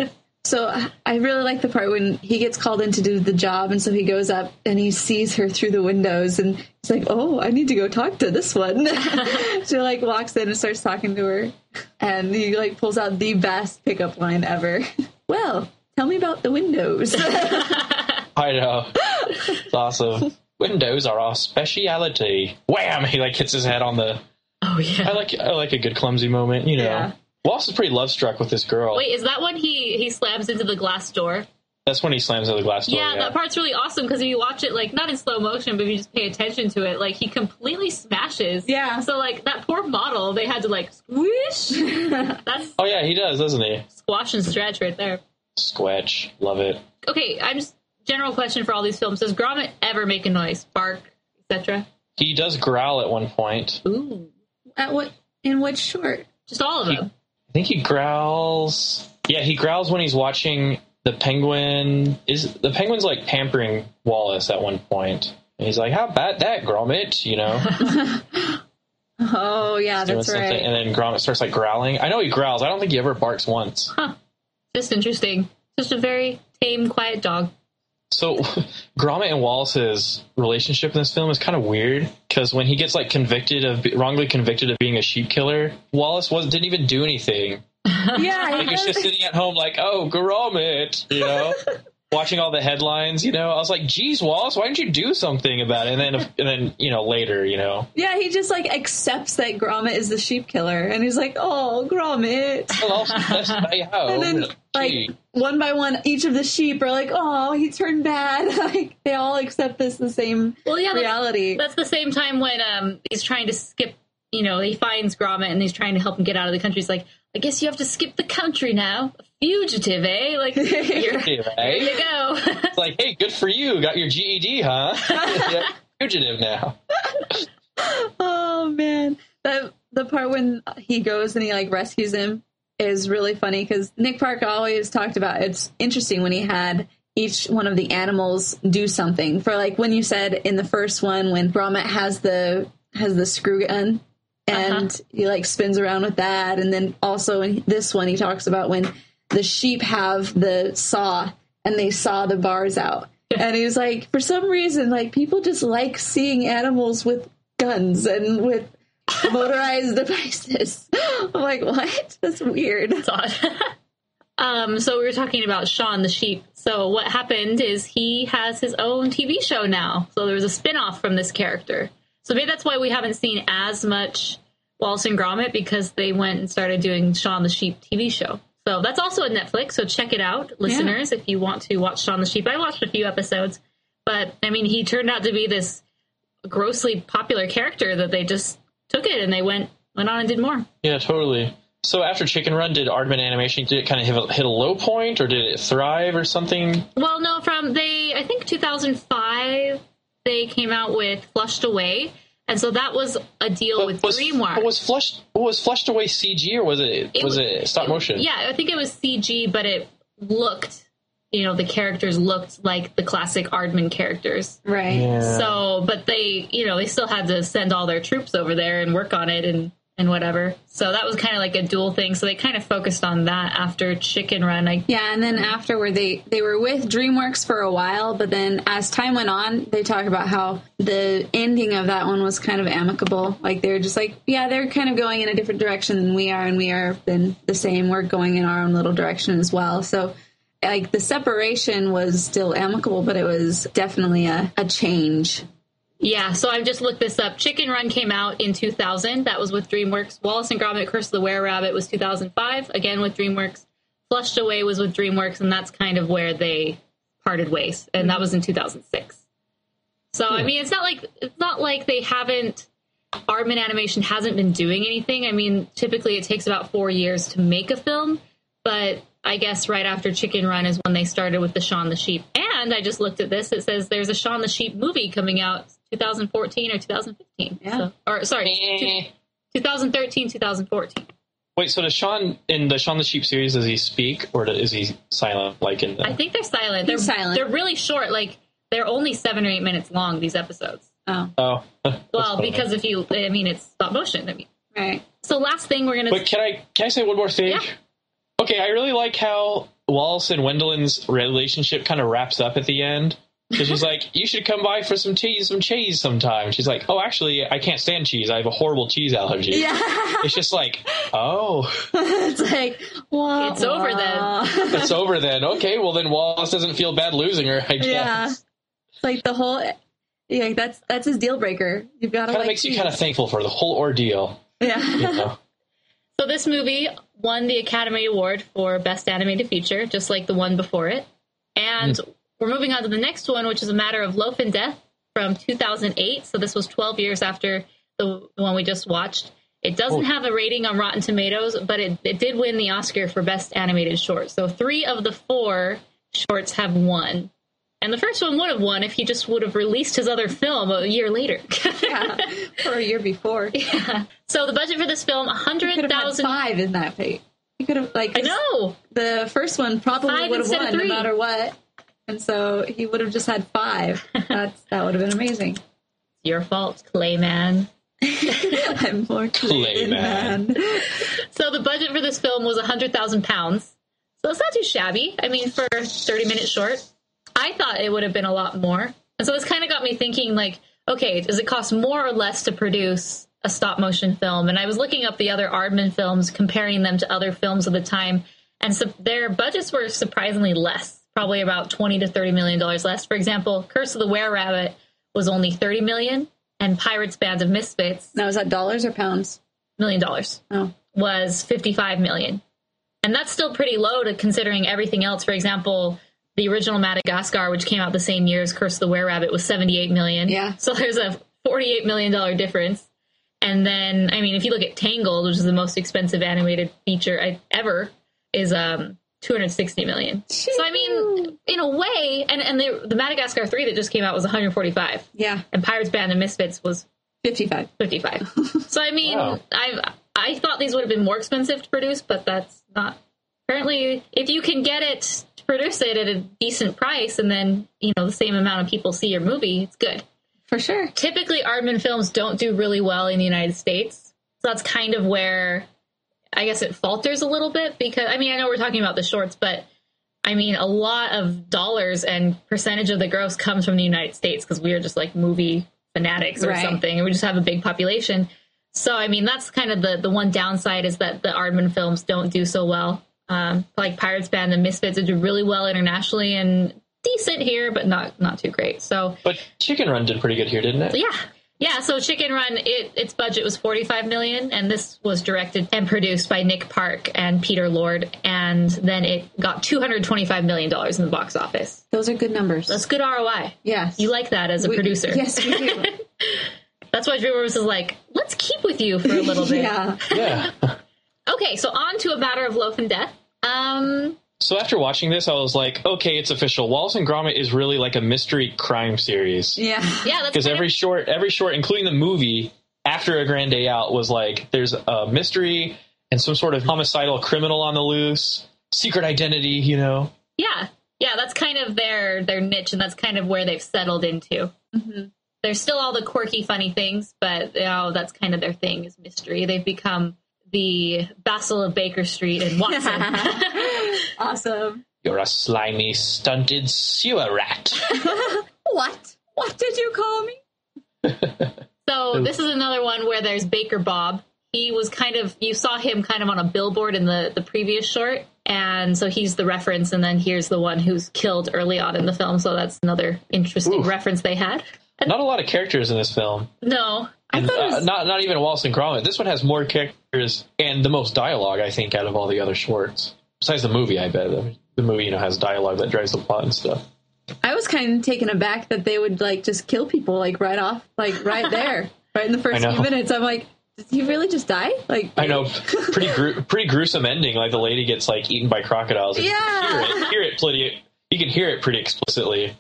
So I- I really like the part when he gets called in to do the job, and so he goes up and he sees her through the windows, and he's like, "Oh, I need to go talk to this one." she like walks in and starts talking to her, and he like pulls out the best pickup line ever. well, tell me about the windows. I know. It's awesome. Windows are our speciality. Wham! He like hits his head on the. Oh yeah. I like I like a good clumsy moment. You know, Yeah. Wallace is pretty love struck with this girl. Wait, is that when he he slams into the glass door? That's when he slams into the glass door. Yeah, that part's really awesome because if you watch it like not in slow motion, but if you just pay attention to it, like he completely smashes. Yeah. So like that poor model, they had to like squish. That's Oh yeah, he does, doesn't he? squash and stretch right there. Squetch, love it. Okay, I'm just general question for all these films: Does Gromit ever make a noise, bark, etc.? He does growl at one point. Ooh, At what? In which short? just all of them. I think he growls. Yeah, he growls when he's watching the penguin. Is the penguin's like pampering Wallace at one point? And he's like, "How about that, Gromit?" You know, Oh yeah, that's right. and then Gromit starts like growling. I know he growls. I don't think he ever barks once. Just interesting. Just a very tame, quiet dog. So Gromit and Wallace's relationship in this film is kind of weird because when he gets like convicted of wrongly convicted of being a sheep killer, Wallace was didn't even do anything. yeah, Like he he's just sitting at home like, oh, Gromit, you know, watching all the headlines. You know, I was like, geez, Wallace, why didn't you do something about it? And then and then you know later, you know, yeah, he just like accepts that Gromit is the sheep killer, and he's like, "Oh, Gromit." well, also let's stay home. And then, like. One by one, each of the sheep are like, "Oh, he turned bad." like they all accept this the same Well, yeah, reality. that's the same time when um he's trying to skip. You know, he finds Gromit and he's trying to help him get out of the country. He's like, I guess you have to skip the country now. Fugitive, eh? Like, you're, here right? you go. It's like, hey, good for you, got your GED, huh? fugitive now. oh man, that the part when he goes and he like rescues him is really funny because Nick Park always talked about it's interesting when he had each one of the animals do something. For like when you said in the first one when Gromit has the has the screw gun and uh-huh. he like spins around with that and then also in this one he talks about when the sheep have the saw and they saw the bars out. And he was like for some reason like people just like seeing animals with guns and with motorized devices i'm like what that's weird It's odd. um, so we were talking about Shaun the sheep. So what happened is he has his own TV show now. So there was a spin-off from this character. So maybe that's why we haven't seen as much Wallace and Gromit because they went and started doing Shaun the Sheep TV show. So that's also on Netflix. So check it out, listeners, if you want to watch Shaun the Sheep. I watched a few episodes, but I mean, he turned out to be this grossly popular character that they just took it and they went went on and did more. Yeah, totally. So after Chicken Run, did Aardman Animation did it kind of hit a, hit a low point, or did it thrive, or something? Well, no, from they I think 2005 they came out with Flushed Away, and so that was a deal with was DreamWorks. was flushed was flushed away CG or was it, It was was- it stop motion? Yeah, I think it was CG, but it looked, you know, the characters looked like the classic Aardman characters. Right. Yeah. So, but they, you know, they still had to send all their troops over there and work on it and and whatever. So that was kind of like a dual thing. So they kind of focused on that after Chicken Run. I Yeah, and then afterward, they they were with DreamWorks for a while, but then as time went on, they talk about how the ending of that one was kind of amicable. Like they were just like, yeah, they're kind of going in a different direction than we are, and we are then the same. We're going in our own little direction as well. So. Like the separation was still amicable, but it was definitely a, a change. Yeah, so I've just looked this up. Chicken Run came out in 2000. That was with DreamWorks. Wallace and Gromit: Curse of the Were Rabbit was 2005, again with DreamWorks. Flushed Away was with DreamWorks, and that's kind of where they parted ways, and that was in 2006. So I hmm. mean, it's not like it's not like they haven't. Aardman Animation hasn't been doing anything. I mean, typically it takes about four years to make a film, but I guess right after Chicken Run is when they started with the Shaun the Sheep. And I just looked at this; it says there's a Shaun the Sheep movie coming out 2014 or 2015. Yeah. So, or sorry, 2013, eh. 2014. Wait, so does Shaun in the Shaun the Sheep series does he speak or is he silent like in the I think they're silent. They're He's silent. They're really short. Like they're only seven or eight minutes long. These episodes. Oh, Oh. Well, funny. because if you, I mean, it's stop motion. I mean, right. so last thing we're gonna. But can I can I say one more thing? Yeah. Okay, I really like how Wallace and Wendolene's relationship kind of wraps up at the end. Because she's like, "You should come by for some cheese, some cheese sometime." She's like, "Oh, actually, I can't stand cheese. I have a horrible cheese allergy." Yeah. It's just like, "Oh, it's like, wah, It's over then. it's over then." Okay, well then Wallace doesn't feel bad losing her. I guess. Yeah. It's like the whole yeah, that's that's his deal breaker. You've got to Kind of like makes you kind of thankful for the whole ordeal. yeah. You know? So this movie won the Academy Award for Best Animated Feature, just like the one before it. And hmm. we're moving on to the next one, which is A Matter of Loaf and Death from 2008. So this was 12 years after the, the one we just watched. It doesn't Oh. have a rating on Rotten Tomatoes, but it, it did win the Oscar for Best Animated Short. So three of the four shorts have won. And the first one would have won if he just would have released his other film a year later. yeah. Or a year before. You so the budget for this film, could 100,000. five in that fate. You could have like I know. the first one probably Five would have won no matter what. And so he would have just had five. That's that would have been amazing. Your fault, Clayman. I'm more Clay Clayman. man. man. So the budget for this film was hundred thousand pounds. So it's not too shabby. I mean, for thirty minutes short, I thought it would have been a lot more. And so this kind of got me thinking, like, okay, does it cost more or less to produce a stop motion film? And I was looking up the other Aardman films, comparing them to other films of the time, and so their budgets were surprisingly less, probably about twenty to thirty million dollars less. For example, Curse of the Were Rabbit was only thirty million, and Pirates Band of Misfits Now is that dollars or pounds? million dollars Oh. was 55 million. And that's still pretty low to considering everything else. For example, the original Madagascar, which came out the same year as Curse of the Were Rabbit, was 78 million. Yeah. So there's a 48 million dollar difference. And then, I mean, if you look at Tangled, which is the most expensive animated feature I, ever, is um 260 million. So I mean, in a way, and and the, the Madagascar three that just came out was 145, Yeah. and Pirates Band of Misfits was Fifty five. 55. so I mean, Wow. I I thought these would have been more expensive to produce, but that's not. Apparently, if you can get it to produce it at a decent price, and then you know the same amount of people see your movie, it's good. For sure. Typically, Aardman films don't do really well in the United States, so that's kind of where I guess it falters a little bit. Because I mean, I know we're talking about the shorts, but I mean, a lot of dollars and percentage of the gross comes from the United States because we are just like movie fanatics or Right. something, and we just have a big population. So, I mean, that's kind of the the one downside is that the Aardman films don't do so well. Um, like Pirates Band and Misfits, it do really well internationally and decent here, but not not too great. So, But Chicken Run did pretty good here, didn't it? yeah. Yeah, so Chicken Run, it, its budget was 45 million, and this was directed and produced by Nick Park and Peter Lord, and then it got 225 million dollars in the box office. Those are good numbers. That's good ROI. yes. You like that as a We- producer. Yes, we do. That's why DreamWorks is like, let's keep with you for a little bit. yeah. Yeah. Okay, so on to a matter of loaf and death. Um, so after watching this, I was like, okay, it's official. Wallace and Gromit is really like a mystery crime series. Yeah. yeah, Because every of- short, every short, including the movie, after a grand day out, was like there's a mystery and some sort of homicidal criminal on the loose, secret identity. You know. yeah, yeah, that's kind of their their niche, and that's kind of where they've settled into. Mhm. There's still all the quirky, funny things, but you know, that's kind of their thing is mystery. They've become the Basil of Baker Street and Watson. awesome. You're a slimy, stunted sewer rat. What? What did you call me? So this is another one where there's Baker Bob. He was kind of you saw him kind of on a billboard in the the previous short, and so he's the reference. And then here's the one who's killed early on in the film. So that's another interesting Oof. reference they had. Not a lot of characters in this film. No, I And, thought it uh, not not even Wallace and Gromit. This one has more characters and the most dialogue, I think, out of all the other shorts. Besides the movie, I bet the, movie you know has dialogue that drives the plot and stuff. I was kind of taken aback that they would like just kill people like right off, like right there, right in the first few minutes. I'm like, did he really just die? Like, I know, pretty gru- pretty gruesome ending. Like the lady gets like eaten by crocodiles. Yeah. you can hear it, hear it pretty. You can hear it pretty explicitly.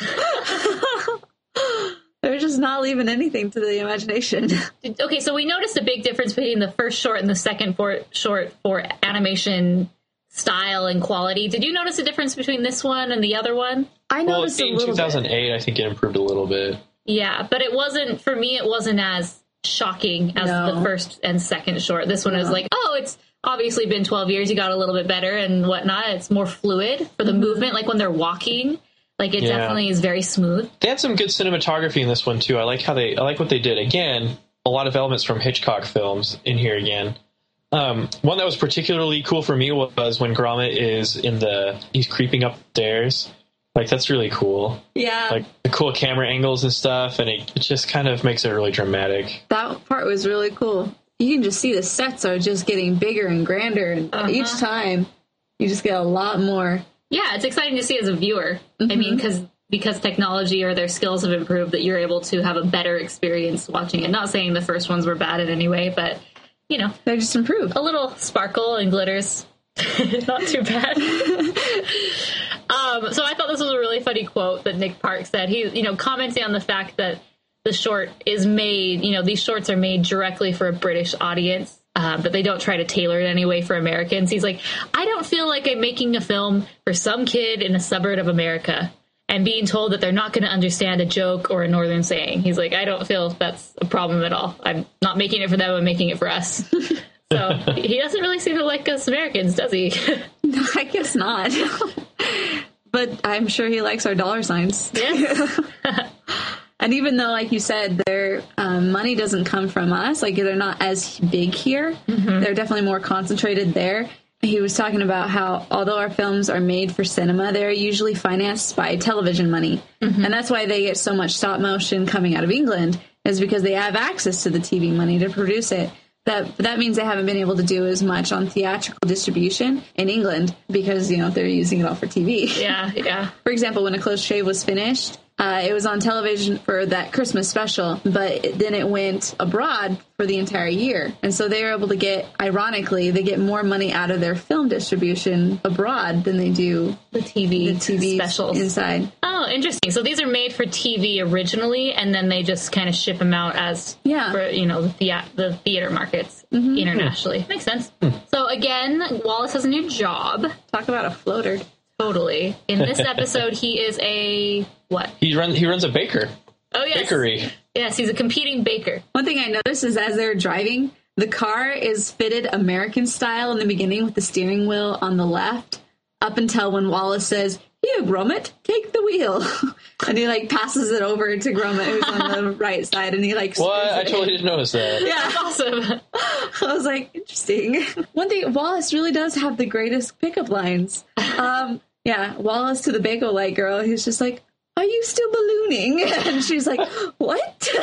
they're just not leaving anything to the imagination. Okay. So we noticed a big difference between the first short and the second for, short for animation style and quality. Did you notice a difference between this one and the other one? I Well, noticed a in little bit. 2008, I think it improved a little bit. Yeah, but it wasn't for me. It wasn't as shocking as No. the first and second short. This one was like, oh, it's obviously been 12 years. You got a little bit better and whatnot. It's more fluid for the mm-hmm. movement, like when they're walking. Like it Yeah. definitely is very smooth. They had some good cinematography in this one too. I like how they, I like what they did. Again, a lot of elements from Hitchcock films in here again. Um, one that was particularly cool for me was when Gromit is in the, he's creeping up stairs. Like that's really cool. Yeah, Like the cool camera angles and stuff, and it, it just kind of makes it really dramatic. that part was really cool. You can just see the sets are just getting bigger and grander, and Uh-huh. each time you just get a lot more. Yeah, it's exciting to see as a viewer. I mean, because because technology or their skills have improved, that you're able to have a better experience watching it. Not saying the first ones were bad in any way, but you know, They just improved. a little sparkle and glitters. Not too bad. um, so I thought this was a really funny quote that Nick Park said. He, you know, commenting on the fact that the short is made, you know, these shorts are made directly for a British audience, uh, but they don't try to tailor it anyway for Americans. He's like, I don't feel like I'm making a film for some kid in a suburb of America and being told that they're not going to understand a joke or a northern saying. He's like, I don't feel that's a problem at all. I'm not making it for them. I'm making it for us. So he doesn't really seem to like us Americans, does he? I guess not. but I'm sure he likes our dollar signs. yes. And even though, like you said, their um, money doesn't come from us, like they're not as big here, they're definitely more concentrated there. He was talking about how, although our films are made for cinema, they're usually financed by television money. And that's why they get so much stop motion coming out of England, is because they have access to the TV money to produce it. That, that means they haven't been able to do as much on theatrical distribution in England because, you know, they're using it all for TV. Yeah, yeah. For example, when A Close Shave was finished, uh, it was on television for that Christmas special, but it- then it went abroad for the entire year. And so they were able to get, ironically, they get more money out of their film distribution abroad than they do The TV, the TV specials. inside. Oh, interesting. So these are made for TV originally, and then they just kind of ship them out as Yeah. for you know the thea- the theater markets Mm-hmm. internationally. Makes sense. So again, Wallace has a new job. Talk about a floater. Totally. In this episode, he is a what? He runs he runs a baker Oh yes, bakery. Yes, he's a competing baker. One thing I noticed is as they're driving, the car is fitted American style in the beginning with the steering wheel on the left, up until when Wallace says, Here, Gromit, take the wheel. and he like passes it over to Gromit, who's on the right side, and he like What? spins I it. totally didn't notice that. Yeah, Awesome. I was like, interesting. One thing, Wallace really does have the greatest pickup lines. Um, yeah, Wallace to the Bakelite girl, he's just like, Are you still ballooning? And she's like, What?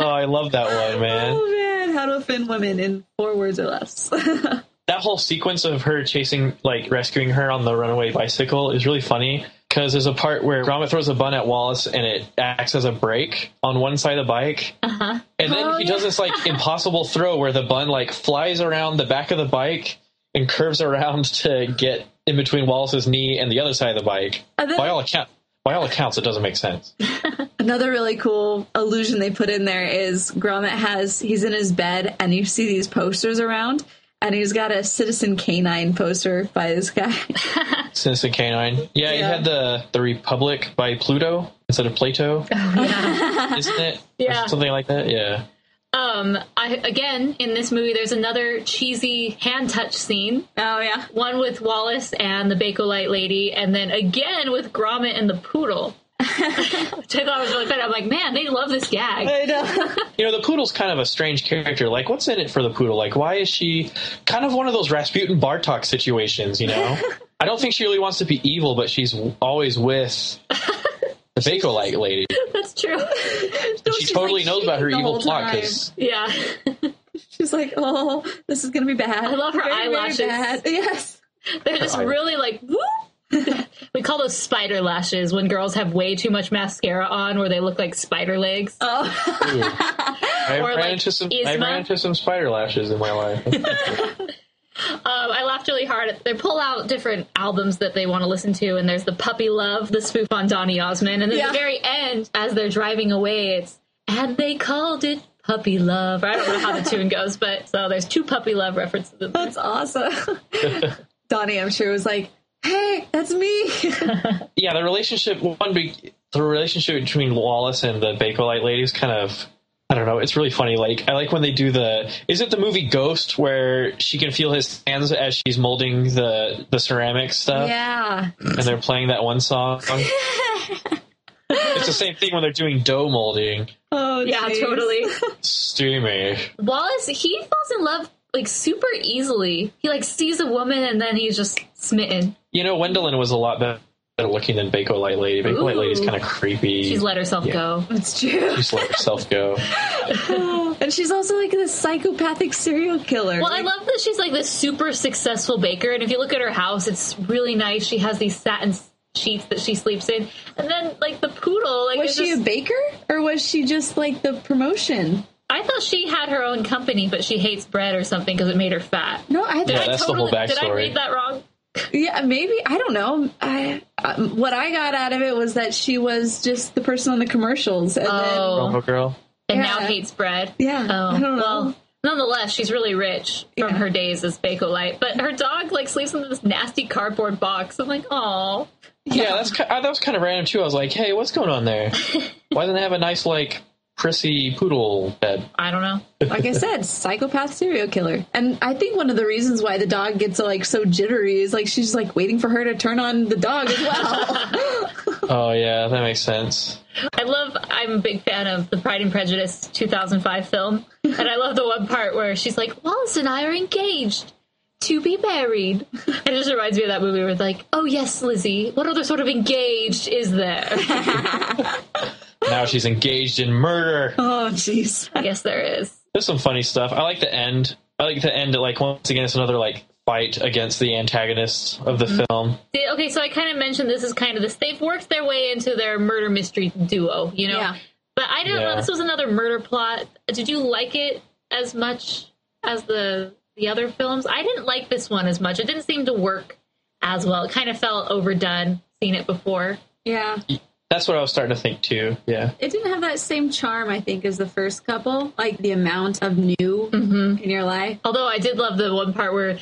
Oh, I love that one, man. Oh man, how to offend women in four words or less. that whole sequence of her chasing, like rescuing her on the runaway bicycle is really funny because there's a part where Gromit throws a bun at Wallace and it acts as a brake on one side of the bike. Uh-huh. And then Oh, he does this like impossible throw where the bun like flies around the back of the bike and curves around to get in between Wallace's knee and the other side of the bike. Then- by all account, by all accounts, it doesn't make sense. Another really cool illusion they put in there is Gromit has he's in his bed and you see these posters around and he's got a Citizen Canine poster by this guy. Citizen Canine. Yeah, he had the the Republic by Pluto instead of Plato, oh, yeah. isn't it? Or Yeah. something like that. Yeah. Um, I again in this movie, there's another cheesy hand touch scene. oh yeah. One with Wallace and the Bakelite lady, and then again with Gromit and the poodle. Which I thought was really funny. I'm like, man, they love this gag. I know. You know, the poodle's kind of a strange character. Like, what's in it for the poodle? Like, why is she kind of one of those Rasputin Bartok situations, you know? I don't think she really wants to be evil, but she's always with the Bakelite lady. That's true. And she totally like, knows about her evil plot because yeah. She's like, oh, this is gonna be bad. I love her Very, very eyelashes. bad. Yes. They're just I- really like whoop. we call those spider lashes when girls have way too much mascara on where they look like spider legs. Oh. I Or ran like into some I Yzma. ran into some spider lashes in my life. Um, I laughed really hard. They pull out different albums that they want to listen to, and there's the Puppy Love, the spoof on Donny Osmond, and then Yeah. at the very end, as they're driving away, it's and they called it Puppy Love. I don't know how the tune goes, but so there's two Puppy Love references. there. That's awesome. Donny, I'm sure, was like, hey, that's me. yeah, the relationship one big the relationship between Wallace and the Bakelite lady is kind of I don't know. It's really funny. Like I like when they do the. Is it the movie Ghost where she can feel his hands as she's molding the the ceramic stuff, yeah. and they're playing that one song. it's the same thing when they're doing dough molding. Oh, yeah, jeez. totally. Steamy. Wallace, he falls in love like super easily. He like sees a woman and then he's just smitten. You know, Wendolene was a lot better looking than Bakelite lady. Bakelite Ooh. lady's kind of creepy. She's let herself Yeah. go. It's true. She's let herself go. and she's also like this psychopathic serial killer. Well, I love that she's like this super successful baker, and if you look at her house, it's really nice. She has these satin sheets that she sleeps in, and then like the poodle, like was she just- a baker or was she just like the promotion? I thought she had her own company, but she hates bread or something because it made her fat. No, I Yeah, thought. that's the whole Did I read that wrong? Yeah, maybe I don't know. I um, what I got out of it was that she was just the person on the commercials, and Oh, Robo girl. and yeah. now hates bread. Yeah, Oh, I don't know. well. Nonetheless, she's really rich from Yeah. her days as Bakelite, but her dog like sleeps in this nasty cardboard box. I'm like, oh, Yeah, that's ki- uh, that was kind of random too. I was like, hey, what's going on there? Why doesn't it have a nice like prissy poodle bed? I don't know. like I said, psychopath serial killer. And I think one of the reasons why the dog gets like so jittery is like she's like waiting for her to turn on the dog as well. Oh yeah, that makes sense. I love. I'm a big fan of the Pride and Prejudice 2005 film, and I love the one part where she's like, "Wallace and I are engaged to be married." It just reminds me of that movie where it's like, "Oh yes, Lizzie, what other sort of engaged is there?" Now she's engaged in murder. oh, jeez. I guess there is. There's some funny stuff. I like the end. I like the end. Like once again, it's another like fight against the antagonist of the mm-hmm. film. See, Okay, so I kind of mentioned this is kind of this. They've worked their way into their murder mystery duo, you know. Yeah. But I don't know. This was another murder plot. Did you like it as much as the the other films? I didn't like this one as much. It didn't seem to work as well. It kind of felt overdone. Seen it before. Yeah. That's what I was starting to think too. Yeah. It didn't have that same charm, I think, as the first couple. Like the amount of new Mm-hmm. in your life. Although I did love the one part where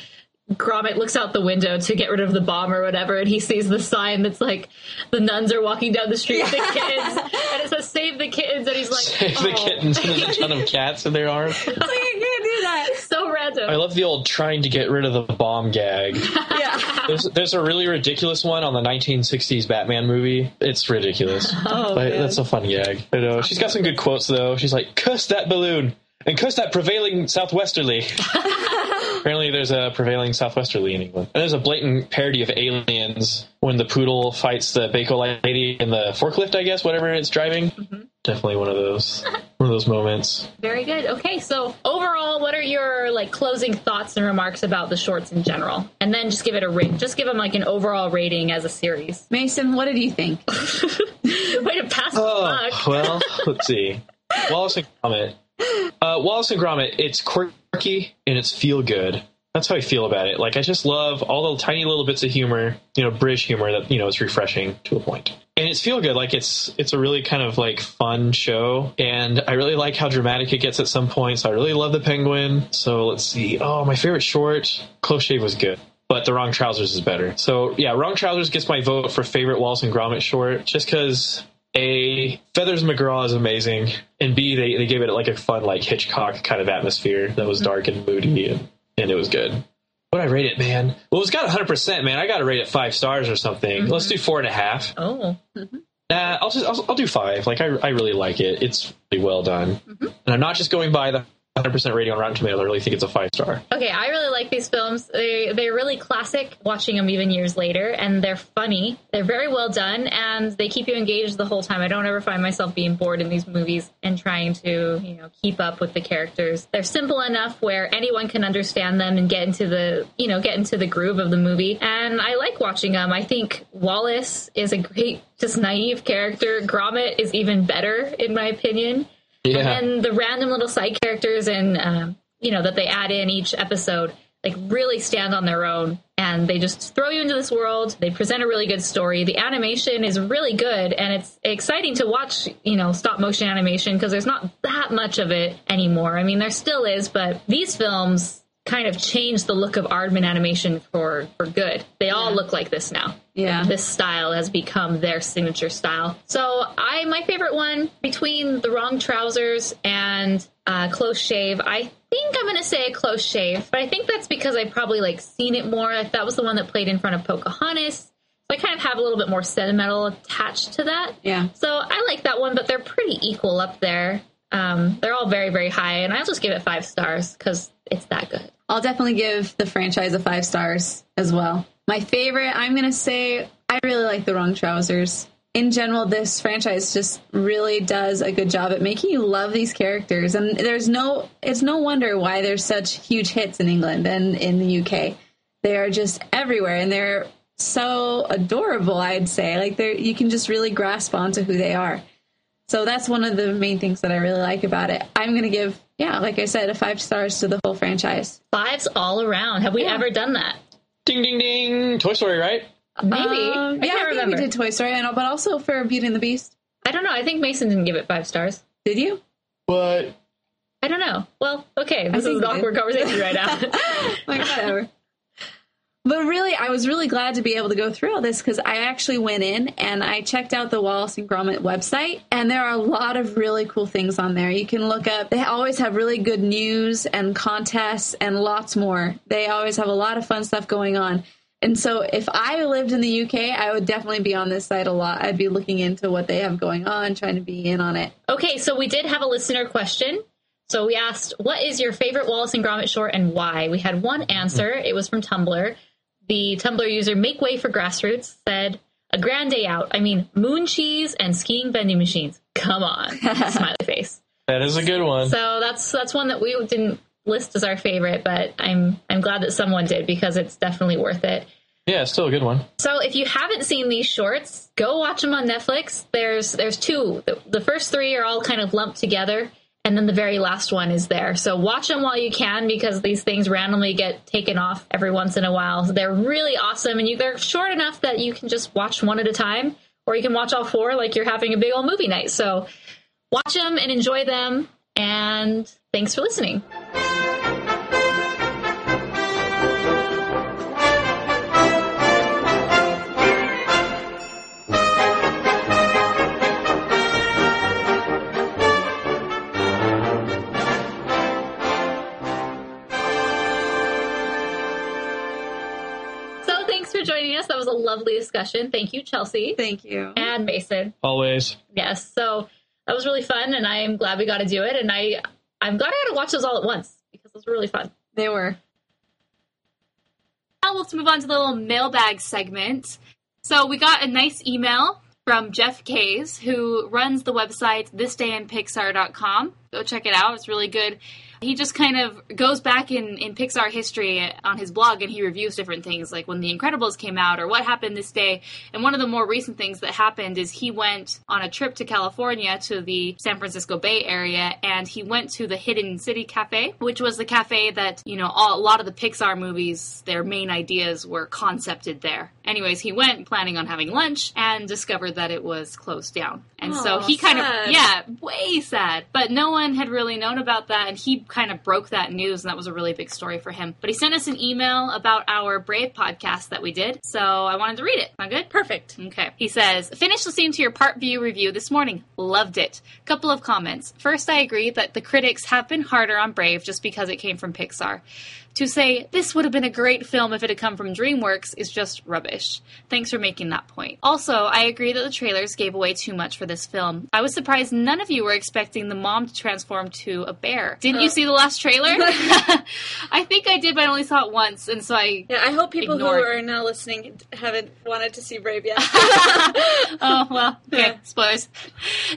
Gromit looks out the window to get rid of the bomb or whatever, and he sees the sign that's like the nuns are walking down the street with the kids, and it says "Save the kittens," and he's like, Save the "Oh." kittens and there's a ton of cats in their arms. Like, I can't do. So random. I love the old trying to get rid of the bomb gag. Yeah. There's, there's a really ridiculous one on the 1960s Batman movie. It's ridiculous. Oh, but man. that's a fun gag. I know. She's got some good quotes though. She's like, "Curse that balloon and curse that prevailing southwesterly." Apparently, there's a prevailing southwesterly in England. And there's a blatant parody of Aliens when the poodle fights the Bakelite lady in the forklift, I guess, whatever it's driving. Mm-hmm. Definitely one of those one of those moments. Very good. Okay, so overall, what are your like closing thoughts and remarks about the shorts in general? And then just give it a rate. Just give them like an overall rating as a series. Mason, what did you think? Way to pass the Oh buck. well, let's see. Wallace and Gromit. Uh, Wallace and Gromit. It's quirky and it's feel good. That's how I feel about it. Like I just love all the tiny little bits of humor, you know, British humor that you know is refreshing to a point. And it's feel good. Like it's it's a really kind of like fun show, and I really like how dramatic it gets at some points. I really love the penguin. So let's see. Oh, my favorite short, Close Shave was good. But the wrong trousers is better. So yeah, wrong trousers gets my vote for favorite Wallace and Gromit short, just because a Feathers McGraw is amazing, and B they, they gave it like a fun like Hitchcock kind of atmosphere that was dark and moody, and, and it was good. What I rate it, man? Well, it's got 100, percent man. I got to rate it five stars or something. Let's do four and a half. Oh, Nah, I'll just I'll, I'll do five. Like I I really like it. It's really well done, Mm-hmm. and I'm not just going by the 100 percent rating on Rotten Tomatoes. I really think it's a five star. okay. I really like these films. They they're really classic. Watching them even years later, and they're funny. They're very well done, and they keep you engaged the whole time. I don't ever find myself being bored in these movies and trying to you know keep up with the characters. They're simple enough where anyone can understand them and get into the you know get into the groove of the movie. And I like watching them. I think Wallace is a great, just naive character. Gromit is even better in my opinion. Yeah, and the random little side characters and um, you know that they add in each episode like really stand on their own. And they just throw you into this world. They present a really good story. The animation is really good. And it's exciting to watch you know stop motion animation because there's not that much of it anymore. I mean there still is but these films kind of changed the look of aardman animation for for good they all look like this now Yeah. this style has become their signature style. So I my favorite one between the wrong trousers and uh, close shave. I think I'm gonna say a close shave, but I think that's because I probably like seen it more. Like that was the one that played in front of Pocahontas. So I kind of have a little bit more sentimental attached to that. Yeah. So I like that one, but they're pretty equal up there. Um, they're all very very high, and I'll just give it five stars because it's that good. I'll definitely give the franchise a five stars as well. My favorite, I'm to say, I really like the wrong trousers. In general, this franchise just really does a good job at making you love these characters. And there's no, it's no wonder why there's such huge hits in England and in the UK. They are just everywhere and they're so adorable, I'd say. Like they're, you can just really grasp onto who they are. So that's one of the main things that I really like about it. I'm going to give, yeah, like I said, a five stars to the whole franchise. Fives all around. Have we Yeah. ever done that? ding ding ding. Toy Story, right? Maybe. Um, I yeah, can't I think remember. we did Toy Story, I know, but also for Beauty and the Beast. I don't know. I think Mason didn't give it five stars. Did you? But I don't know. Well, okay. This is think an we awkward conversation right now. like whatever. But really, I was really glad to be able to go through all this because I actually went in and I checked out the Wallace and Gromit website, and there are a lot of really cool things on there. You can look up. They always have really good news and contests and lots more. They always have a lot of fun stuff going on. And so, if I lived in the UK, I would definitely be on this site a lot. I'd be looking into what they have going on, trying to be in on it. okay, so we did have a listener question. So we asked, "What is your favorite Wallace and Gromit short and why?" We had one answer. It was from Tumblr. The Tumblr user Make Way for Grassroots said, "A grand day out. I mean, moon cheese and skiing vending machines. Come on, smiley face." that is a good one. So that's that's one that we didn't list as our favorite, but I'm I'm glad that someone did because it's definitely worth it. yeah, still a good one. So if you haven't seen these shorts, go watch them on Netflix. There's there's two. The, the first three are all kind of lumped together, and then the very last one is there. So watch them while you can because these things randomly get taken off every once in a while. So They're really awesome, and you, they're short enough that you can just watch one at a time, or you can watch all four like you're having a big old movie night. So watch them and enjoy them. And thanks for listening. A lovely discussion. Thank you, Chelsea Thank you. and Mason. Always. Yes. So that was really fun, and I am glad we got to do it. And I, I'm glad I got to watch those all at once because it was really fun. They were. Now let's move on to the little mailbag segment. So we got a nice email from Jeff Kays, who runs the website thisdayinpixar.com. Go check it out. It's really good. He just kind of goes back in, in Pixar history on his blog and he reviews different things, like when The Incredibles came out or what happened this day. And one of the more recent things that happened is he went on a trip to California to the San Francisco Bay Area and he went to the Hidden City Cafe, which was the cafe that, you know, all, a lot of the Pixar movies, their main ideas were concepted there. Anyways, he went planning on having lunch and discovered that it was closed down. And so he kind sad. of, yeah, way sad. But no one had really known about that, and he kind of broke that news, and that was a really big story for him. But he sent us an email about our Brave podcast that we did, so I wanted to read it. Sound good? Perfect. Okay. He says, finished listening to your part view review this morning. Loved it. Couple of comments. First, I agree that the critics have been harder on Brave just because it came from Pixar. To say this would have been a great film if it had come from DreamWorks is just rubbish. Thanks for making that point. Also, I agree that the trailers gave away too much for this film. I was surprised none of you were expecting the mom to transform to a bear. Didn't you uh. see the last trailer? I think I did, but I only saw it once, and so I Yeah, I hope people Ignored. who are now listening haven't wanted to see Brave yet. oh well okay Yeah. spoilers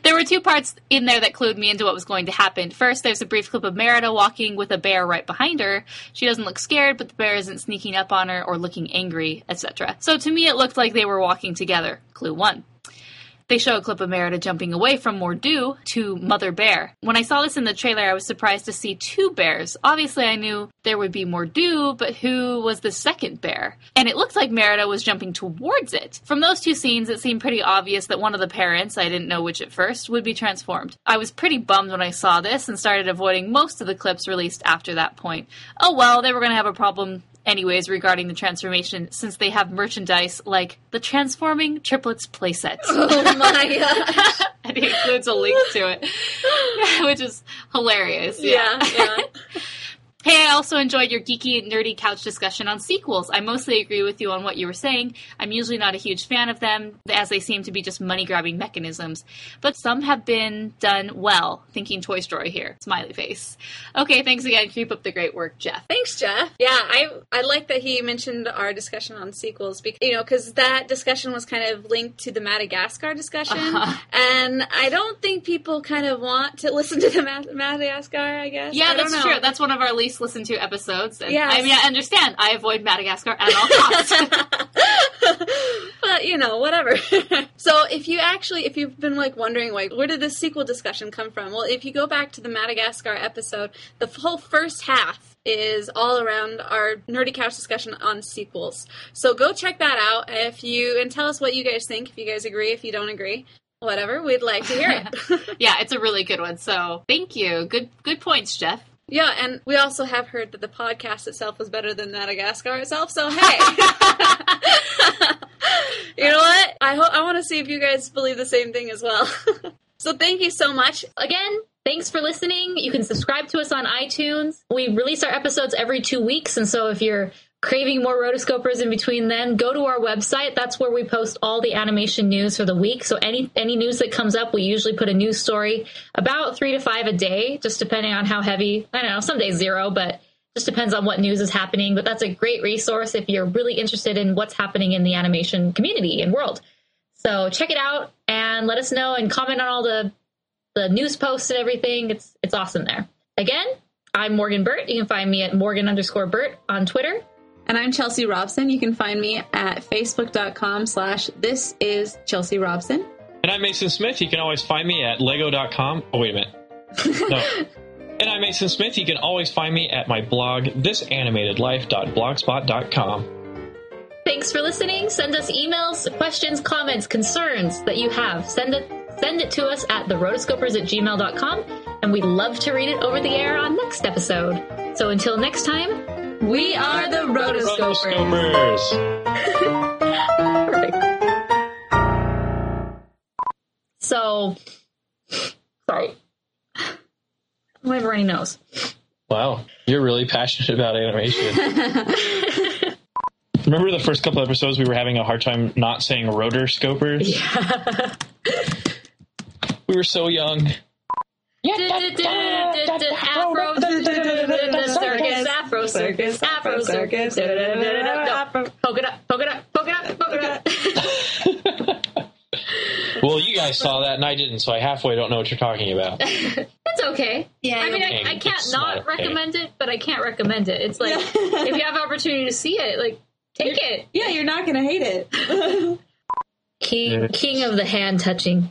there were two parts in there that clued me into what was going to happen first there's a brief clip of merida walking with a bear right behind her she doesn't look scared but the bear isn't sneaking up on her or looking angry etc so to me it looked like they were walking together. Clue one they show a clip of Merida jumping away from Mor'du to Mother Bear. When I saw this in the trailer, I was surprised to see two bears. Obviously, I knew there would be Mor'du, but who was the second bear? And it looked like Merida was jumping towards it. From those two scenes, it seemed pretty obvious that one of the parents, I didn't know which at first, would be transformed. I was pretty bummed when I saw this and started avoiding most of the clips released after that point. Oh well, they were going to have a problem anyways regarding the transformation since they have merchandise like the transforming triplets playset oh my gosh. and he includes a link to it which is hilarious Yeah, yeah. Hey, I also enjoyed your geeky and nerdy couch discussion on sequels. I mostly agree with you on what you were saying. I'm usually not a huge fan of them, as they seem to be just money grabbing mechanisms. But some have been done well. Thinking Toy Story here. Smiley face. Okay, thanks again. Keep up the great work, Jeff. Thanks, Jeff. Yeah, I I like that he mentioned our discussion on sequels because you know because that discussion was kind of linked to the Madagascar discussion, Uh-huh. and I don't think people kind of want to listen to the Ma- Madagascar. I guess. Yeah, I that's true. That's one of our least listened to episodes. And Yes. I mean, I understand. I avoid Madagascar at all costs. but you know, whatever. so if you actually, if you've been like wondering, like, where did this sequel discussion come from? Well, if you go back to the Madagascar episode, the whole first half is all around our nerdy couch discussion on sequels. So go check that out if you and tell us what you guys think. If you guys agree, if you don't agree, whatever, we'd like to hear it. yeah, it's a really good one. So thank you. Good, good points, Jeff. Yeah, and we also have heard that the podcast itself was better than Madagascar itself. So hey. You know what? I hope I want to see if you guys believe the same thing as well. so thank you so much. Again, thanks for listening. You can subscribe to us on iTunes. We release our episodes every two weeks, and so if you're craving more rotoscopers in between then go to our website that's where we post all the animation news for the week so any any news that comes up we usually put a news story about three to five a day just depending on how heavy i don't know some days zero but just depends on what news is happening but that's a great resource if you're really interested in what's happening in the animation community and world so check it out and let us know and comment on all the the news posts and everything. It's it's awesome there. Again, I'm Morgan Burt. You can find me at Morgan underscore Burt on Twitter. And I'm Chelsea Robson. You can find me at facebook.com slash this is Chelsea Robson. And I'm Mason Smith. You can always find me at lego.com. Oh, wait a minute. No. and I'm Mason Smith. You can always find me at my blog, thisanimatedlife.blogspot.com. Thanks for listening. Send us emails, questions, comments, concerns that you have. Send it send it to us at therotoscopers at gmail.com and we'd love to read it over the air on next episode. So until next time, We are the Rotoscopers. Rotoscopers. Perfect. So, sorry. My runny nose. Wow, you're really passionate about animation. Remember the first couple episodes we were having a hard time not saying rotor scopers? We were so young. Afro circus, Afro circus, Afro circus. Poke it up, poke it up, poke it up, poke it up. I saw that and I didn't, so I halfway don't know what you're talking about. That's okay. Yeah, I mean, you're I, I can't It's not not okay. recommend it, but I can't recommend it. It's like if you have opportunity to see it, like take it. Yeah, you're not gonna hate it. King, Yeah. king of the hand touching.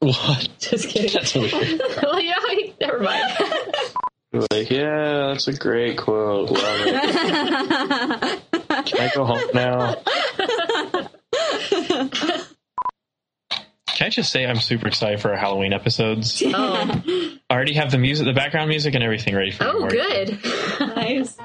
What? Just kidding. That's weird. well, yeah, I, never mind. Like, yeah, that's a great quote. Love it. Can I go home now? Can I just say I'm super excited for our Halloween episodes? Oh, I already have the music, the background music, and everything ready for oh, good. nice.